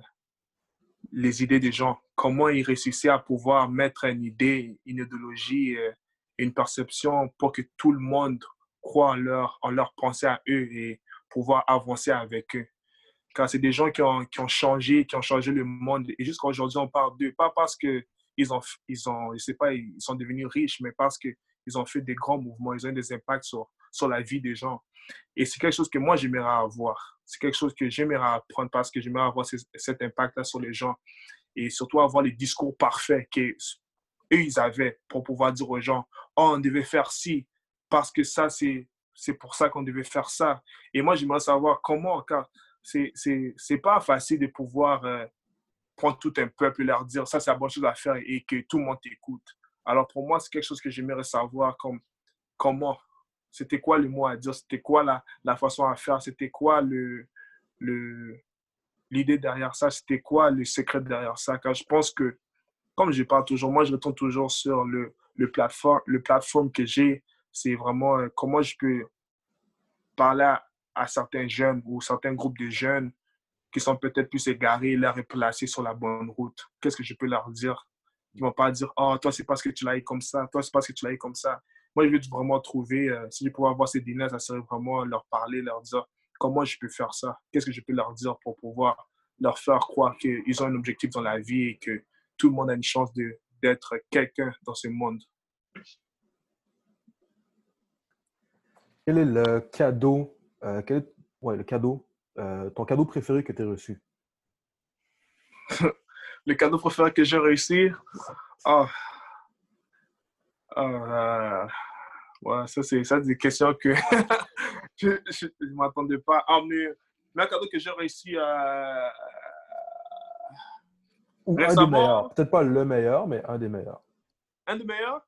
les idées des gens comment ils réussissaient à pouvoir mettre une idée une idéologie euh, une perception pour que tout le monde croit en leur en leur pensée à eux et pouvoir avancer avec eux car c'est des gens qui ont, qui ont changé qui ont changé le monde et jusqu'à aujourd'hui on parle d'eux pas parce que ils ont ils ont je sais pas ils sont devenus riches mais parce que ils ont fait des grands mouvements, ils ont eu des impacts sur, sur la vie des gens. Et c'est quelque chose que moi, j'aimerais avoir. C'est quelque chose que j'aimerais apprendre parce que j'aimerais avoir cet impact-là sur les gens. Et surtout avoir les discours parfaits qu'eux, avaient pour pouvoir dire aux gens, oh, on devait faire ci, parce que ça, c'est, c'est pour ça qu'on devait faire ça. Et moi, j'aimerais savoir comment, car c'est, c'est, c'est pas facile de pouvoir euh, prendre tout un peuple et leur dire, ça, c'est la bonne chose à faire et que tout le monde t'écoute. Alors pour moi, c'est quelque chose que j'aimerais savoir comme, comment, c'était quoi le mot à dire, c'était quoi la, la, façon à faire, c'était quoi le, le, l'idée derrière ça, c'était quoi le secret derrière ça? Car je pense que, comme je parle toujours, moi je retourne toujours sur le, le, plateforme, le plateforme que j'ai, c'est vraiment euh, comment je peux parler à, certains jeunes ou certains groupes de jeunes qui sont peut-être plus égarés, les replacer sur la bonne route. Qu'est-ce que je peux leur dire? Ils vont pas dire, oh, toi, c'est parce que tu l'as eu comme ça, toi, c'est parce que tu l'as eu comme ça. Moi, je veux vraiment trouver, euh, si je pouvais avoir ces dîners, ça serait vraiment leur parler, leur dire comment je peux faire ça, qu'est-ce que je peux leur dire pour pouvoir leur faire croire qu'ils ont un objectif dans la vie et que tout le monde a une chance d'être quelqu'un dans ce monde? Quel est le cadeau, euh, quel est, ouais, le cadeau, euh, ton cadeau préféré que tu as reçu? [laughs] le cadeau préféré que j'ai réussi, oh, euh, ouais, ça, c'est ça, des questions que [laughs] je ne m'attendais pas. Ah, mais, mais un cadeau que j'ai réussi à. Ou un des meilleurs. Peut-être pas le meilleur, mais un des meilleurs. Un des meilleurs?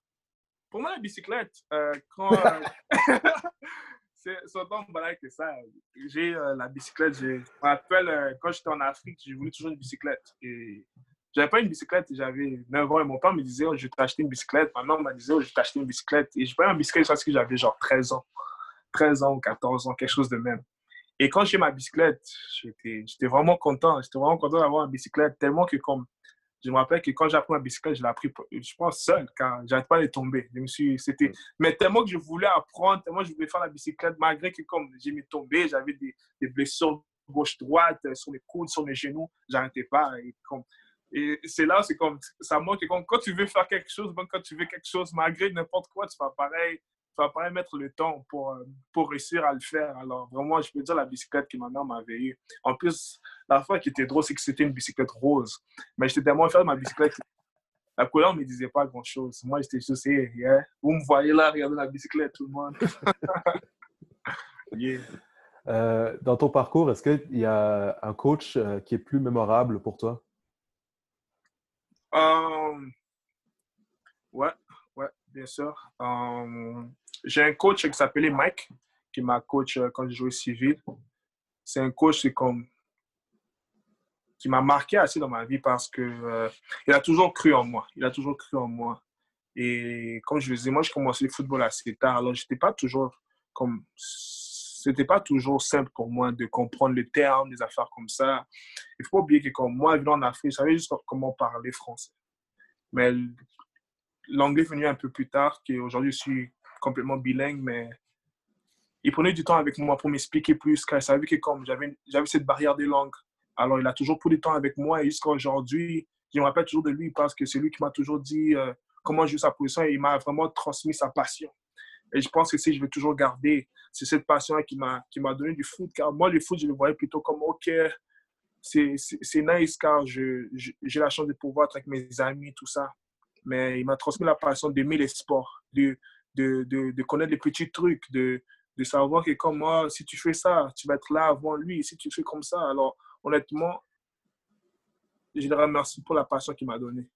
Pour moi, la bicyclette. Euh, quand. [laughs] [laughs] euh, c'est autant banal que ça. J'ai euh, la bicyclette. Je me rappelle, euh, quand j'étais en Afrique, j'ai voulu toujours une bicyclette. Et j'avais pas une bicyclette. J'avais 9 ans et mon père me disait, oh, je vais t'acheter une bicyclette. Ma mère me disait, oh, je vais t'acheter une bicyclette. Et j'ai pas une bicyclette parce que j'avais genre 13 ans. 13 ans ou 14 ans, quelque chose de même. Et quand j'ai ma bicyclette, j'étais vraiment content. J'étais vraiment content d'avoir une bicyclette. Tellement que comme je me rappelle que quand j'ai appris ma bicyclette, je l'ai appris, je pense, seul, car j'arrête pas de tomber. Je me suis, c'était, mais tellement que je voulais apprendre, tellement que je voulais faire la bicyclette, malgré que comme j'ai mis tombé, j'avais des, des blessures gauche-droite, euh, sur mes coudes, sur mes genoux, j'arrêtais pas. Et, comme, et c'est là, c'est comme, ça montre que comme, quand tu veux faire quelque chose, quand tu veux quelque chose, malgré n'importe quoi, tu vas pareil, tu vas pareil mettre le temps pour, euh, pour réussir à le faire. Alors, vraiment, je peux dire la bicyclette que ma mère m'avait eue. En plus, la fois qui était drôle, c'est que c'était une bicyclette rose. Mais j'étais tellement fier de ma bicyclette. La couleur ne me disait pas grand-chose. Moi, j'étais juste, yeah. vous me voyez là, regardez la bicyclette, tout le monde. [laughs] yeah. Euh, dans ton parcours, est-ce qu'il y a un coach euh, qui est plus mémorable pour toi? Um, ouais, ouais, bien sûr. Um, j'ai un coach qui s'appelait Mike, qui m'a coach euh, quand je jouais civil. C'est un coach qui m'a marqué assez dans ma vie parce que euh, il a toujours cru en moi. Il a toujours cru en moi. Et comme je le disais, moi, je commençais le football assez tard. Alors, j'étais pas toujours comme. C'était pas toujours simple pour moi de comprendre les termes, des affaires comme ça. Il faut pas oublier que, comme moi, venant en Afrique, je savais juste comment parler français. Mais l'anglais est venu un peu plus tard, qu'aujourd'hui, je suis complètement bilingue, mais il prenait du temps avec moi pour m'expliquer plus, car il savait que comme j'avais cette barrière des langues, alors il a toujours pris du temps avec moi et jusqu'à aujourd'hui, je me rappelle toujours de lui parce que c'est lui qui m'a toujours dit euh, comment jouer sa position et il m'a vraiment transmis sa passion. Et je pense que si je vais toujours garder, c'est cette passion qui m'a donné du foot, car moi, le foot, je le voyais plutôt comme, OK, c'est nice car j'ai la chance de pouvoir être avec mes amis, tout ça. Mais il m'a transmis la passion d'aimer les sports, de, de, de, connaître les petits trucs, de, de savoir que comme moi, si tu fais ça, tu vas être là avant lui. Si tu fais comme ça, alors honnêtement, je le remercie pour la passion qu'il m'a donnée.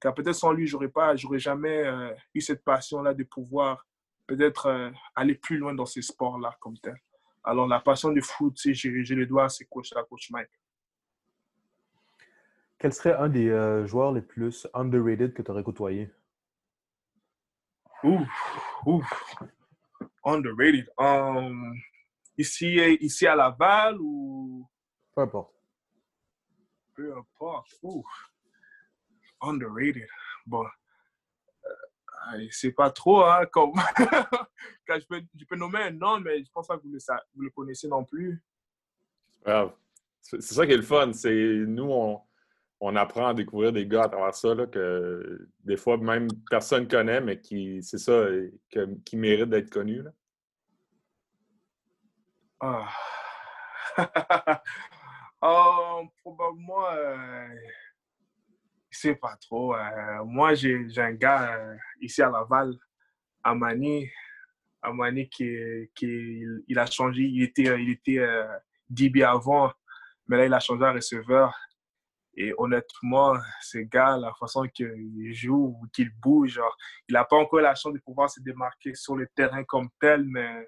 Car peut-être sans lui, j'aurais pas, j'aurais jamais euh, eu cette passion-là de pouvoir peut-être euh, aller plus loin dans ces sports-là comme tel. Alors la passion du foot, si j'ai les doigts à ses coachs, à coach Mike. Quel serait un des euh, joueurs les plus underrated que tu aurais côtoyé? Ouf, ouf. Underrated. Um, ici, ici à Laval ou? Peu importe. peu importe. Ouf. Underrated. Bon. Euh, c'est pas trop, hein, comme. [laughs] Quand je, peux, je peux nommer un nom, mais je pense pas que vous le, vous le connaissez non plus. C'est ça qui est le fun. C'est nous, on, on apprend à découvrir des gars à travers ça là, que des fois même personne connaît, mais qui c'est ça euh, qui mérite d'être connu. là. Ah. [laughs] Oh, probablement, euh, je sais pas trop. euh, moi, j'ai un gars euh, ici à Laval, Amani, Amani qui, qui il, a changé. Il était, il était DB avant, mais là, il a changé à receveur. Et honnêtement, ce gars, la façon qu'il joue ou qu'il bouge, genre, il n'a pas encore la chance de pouvoir se démarquer sur le terrain comme tel, mais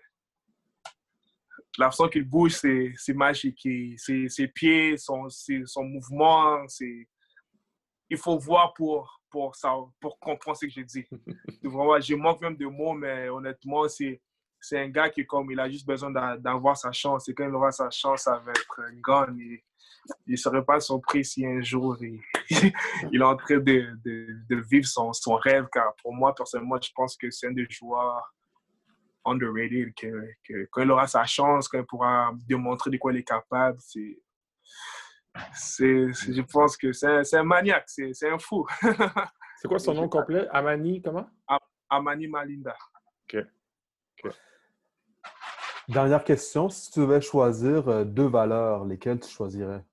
la façon qu'il bouge, c'est magique. Et Ses, ses pieds, son, ses- son mouvement, c'est... il faut voir pour, pour, ça, pour comprendre ce que je dis. [laughs] Vraiment, je manque même de mots, mais honnêtement, c'est c'est un gars qui, comme il a juste besoin d'a- d'avoir sa chance. Et quand il aura sa chance, ça va être gagne. Et il ne serait pas surpris si un jour il, [laughs] il est en train de, de, de vivre son, son rêve. Car pour moi, personnellement, je pense que c'est un des joueurs underrated, que, que quand il aura sa chance, quand il pourra démontrer de quoi il est capable, c'est. je pense que c'est un, un maniaque, c'est un fou. C'est quoi son [laughs] nom complet? Amani, comment? Amani Malinda. Dernière question, si tu devais choisir euh, deux valeurs, lesquelles tu choisirais?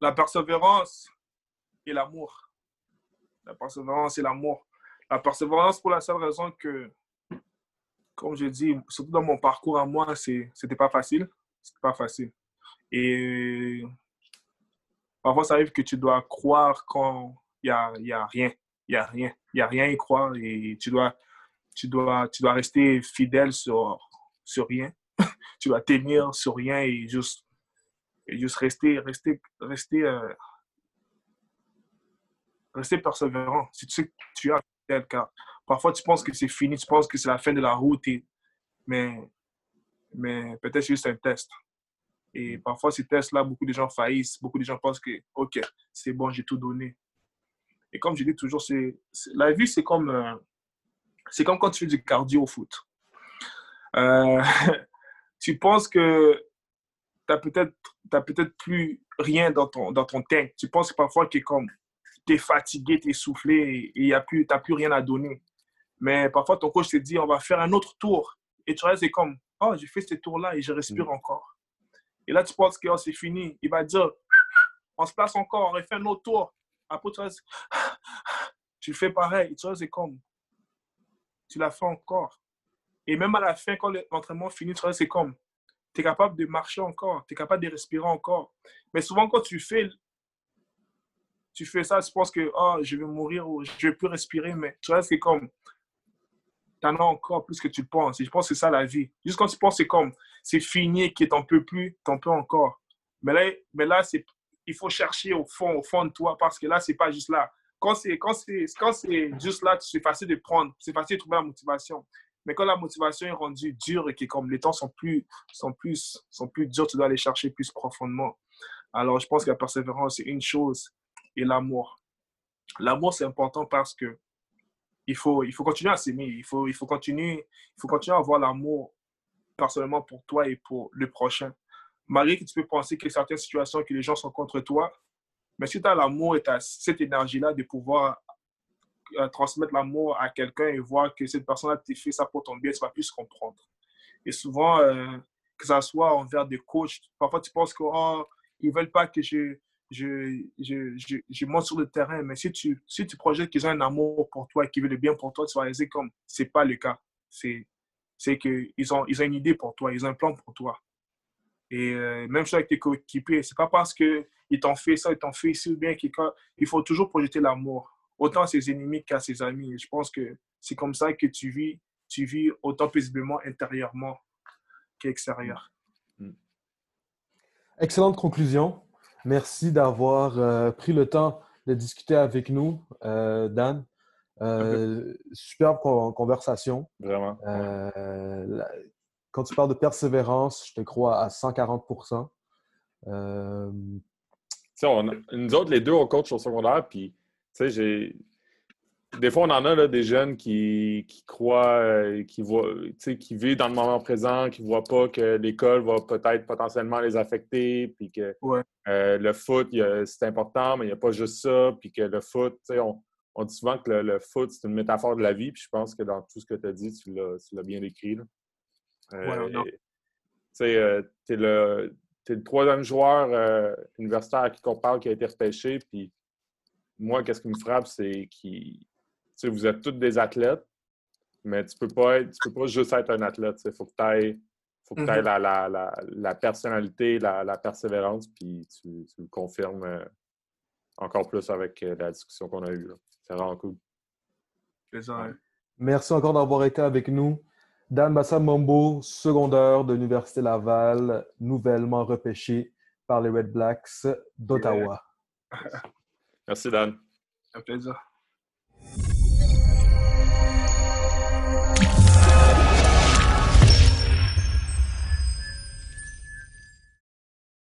La persévérance et l'amour. La persévérance et l'amour. La persévérance pour la seule raison que comme je dis, surtout dans mon parcours à moi, c'était pas facile. C'était pas facile. Et parfois, ça arrive que tu dois croire quand il n'y a, y a rien. Il n'y a rien. Il n'y a rien à y croire et tu dois, tu dois, tu dois rester fidèle sur, sur rien. [laughs] tu dois tenir sur rien et juste, et juste rester, rester, rester, euh, rester persévérant. Si tu sais que tu as tel cas. Parfois, tu penses que c'est fini, tu penses que c'est la fin de la route, mais, mais peut-être c'est juste un test. Et parfois, ces tests-là, beaucoup de gens faillissent. Beaucoup de gens pensent que, OK, c'est bon, j'ai tout donné. Et comme je dis toujours, c'est, la vie, c'est comme, euh, c'est comme quand tu fais du cardio au foot. Euh, [laughs] tu penses que tu n'as peut-être, peut-être plus rien dans ton, dans ton tank. Tu penses parfois que comme tu es fatigué, tu es essoufflé et tu n'as plus, plus rien à donner. Mais parfois, ton coach te dit, on va faire un autre tour. Et tu restes comme, oh, j'ai fait ce tour-là et je respire mm. encore. Et là, tu penses que oh, c'est fini. Il va dire, on se place encore, on refait un autre tour. Après, tu, restes, tu fais pareil. Tu restes comme, tu l'as fait encore. Et même à la fin, quand l'entraînement finit, tu restes comme, tu es capable de marcher encore, tu es capable de respirer encore. Mais souvent, quand tu fais, tu fais ça, tu penses que oh, je vais mourir ou je vais plus respirer, mais tu restes comme, tu en as encore plus que tu penses. Et je pense que c'est ça la vie. Juste quand tu penses c'est comme, c'est fini, que t'en peux plus, t'en peux encore. Mais là, mais là c'est, il faut chercher au fond, au fond de toi, parce que là, c'est pas juste là. Quand c'est, quand c'est, quand c'est juste là, c'est facile de prendre, c'est facile de trouver la motivation. Mais quand la motivation est rendue dure et que comme les temps sont plus, sont plus, sont plus durs, tu dois aller chercher plus profondément. Alors, je pense que la persévérance, c'est une chose et l'amour. L'amour, c'est important parce que il faut, il faut continuer à s'aimer. Il faut, il, faut continuer, il faut continuer à avoir l'amour personnellement pour toi et pour le prochain. Malgré que tu peux penser que certaines situations, que les gens sont contre toi, mais si tu as l'amour et as cette énergie-là de pouvoir euh, transmettre l'amour à quelqu'un et voir que cette personne-là t'a fait ça pour ton bien, tu vas plus comprendre. Et souvent, euh, que ce soit envers des coachs, parfois tu penses qu'ils oh, ne veulent pas que je, je, je, je, monte sur le terrain, mais si tu, si tu projettes qu'ils ont un amour pour toi et qu'ils veulent le bien pour toi, tu vas réaliser comme c'est pas le cas. C'est, qu'ils ont, ils ont une idée pour toi, ils ont un plan pour toi. Et euh, même chose avec tes coéquipiers, c'est pas parce qu'ils t'ont fait ça, ils t'ont fait ici ou bien qu'il faut toujours projeter l'amour, autant à ses ennemis qu'à ses amis. Et je pense que c'est comme ça que tu vis, tu vis autant paisiblement intérieurement qu'extérieur. Mm. Excellente conclusion. Merci d'avoir euh, pris le temps de discuter avec nous, euh, Dan. Euh, superbe conversation. Vraiment. quand tu parles de persévérance, je te crois à 140% Nous autres, les deux, on coach au secondaire, puis j'ai des fois, on en a des jeunes qui, croient, euh, qui, voient, qui vivent dans le moment présent, qui ne voient pas que l'école va peut-être potentiellement les affecter, puis que euh, le foot, c'est important, mais il n'y a pas juste ça, puis que le foot, on, on dit souvent que le, foot, c'est une métaphore de la vie, puis je pense que dans tout ce que tu as dit, tu l'as bien décrit. Euh, tu es, le, le troisième joueur universitaire à qui on parle qui a été repêché, puis moi, qu'est-ce qui me frappe, c'est qu'il vous êtes tous des athlètes, mais tu peux pas être, tu peux pas juste être un athlète. Il faut que tu aies, faut que mm-hmm. la, la, la, personnalité, la, persévérance, puis tu, tu, le confirmes euh, encore plus avec euh, la discussion qu'on a eue. C'est vraiment cool. Merci encore d'avoir été avec nous. Dan Bassa Mombo, secondaire de l'Université Laval, nouvellement repêché par les Red Blacks d'Ottawa. [laughs] Merci, Dan. Un plaisir.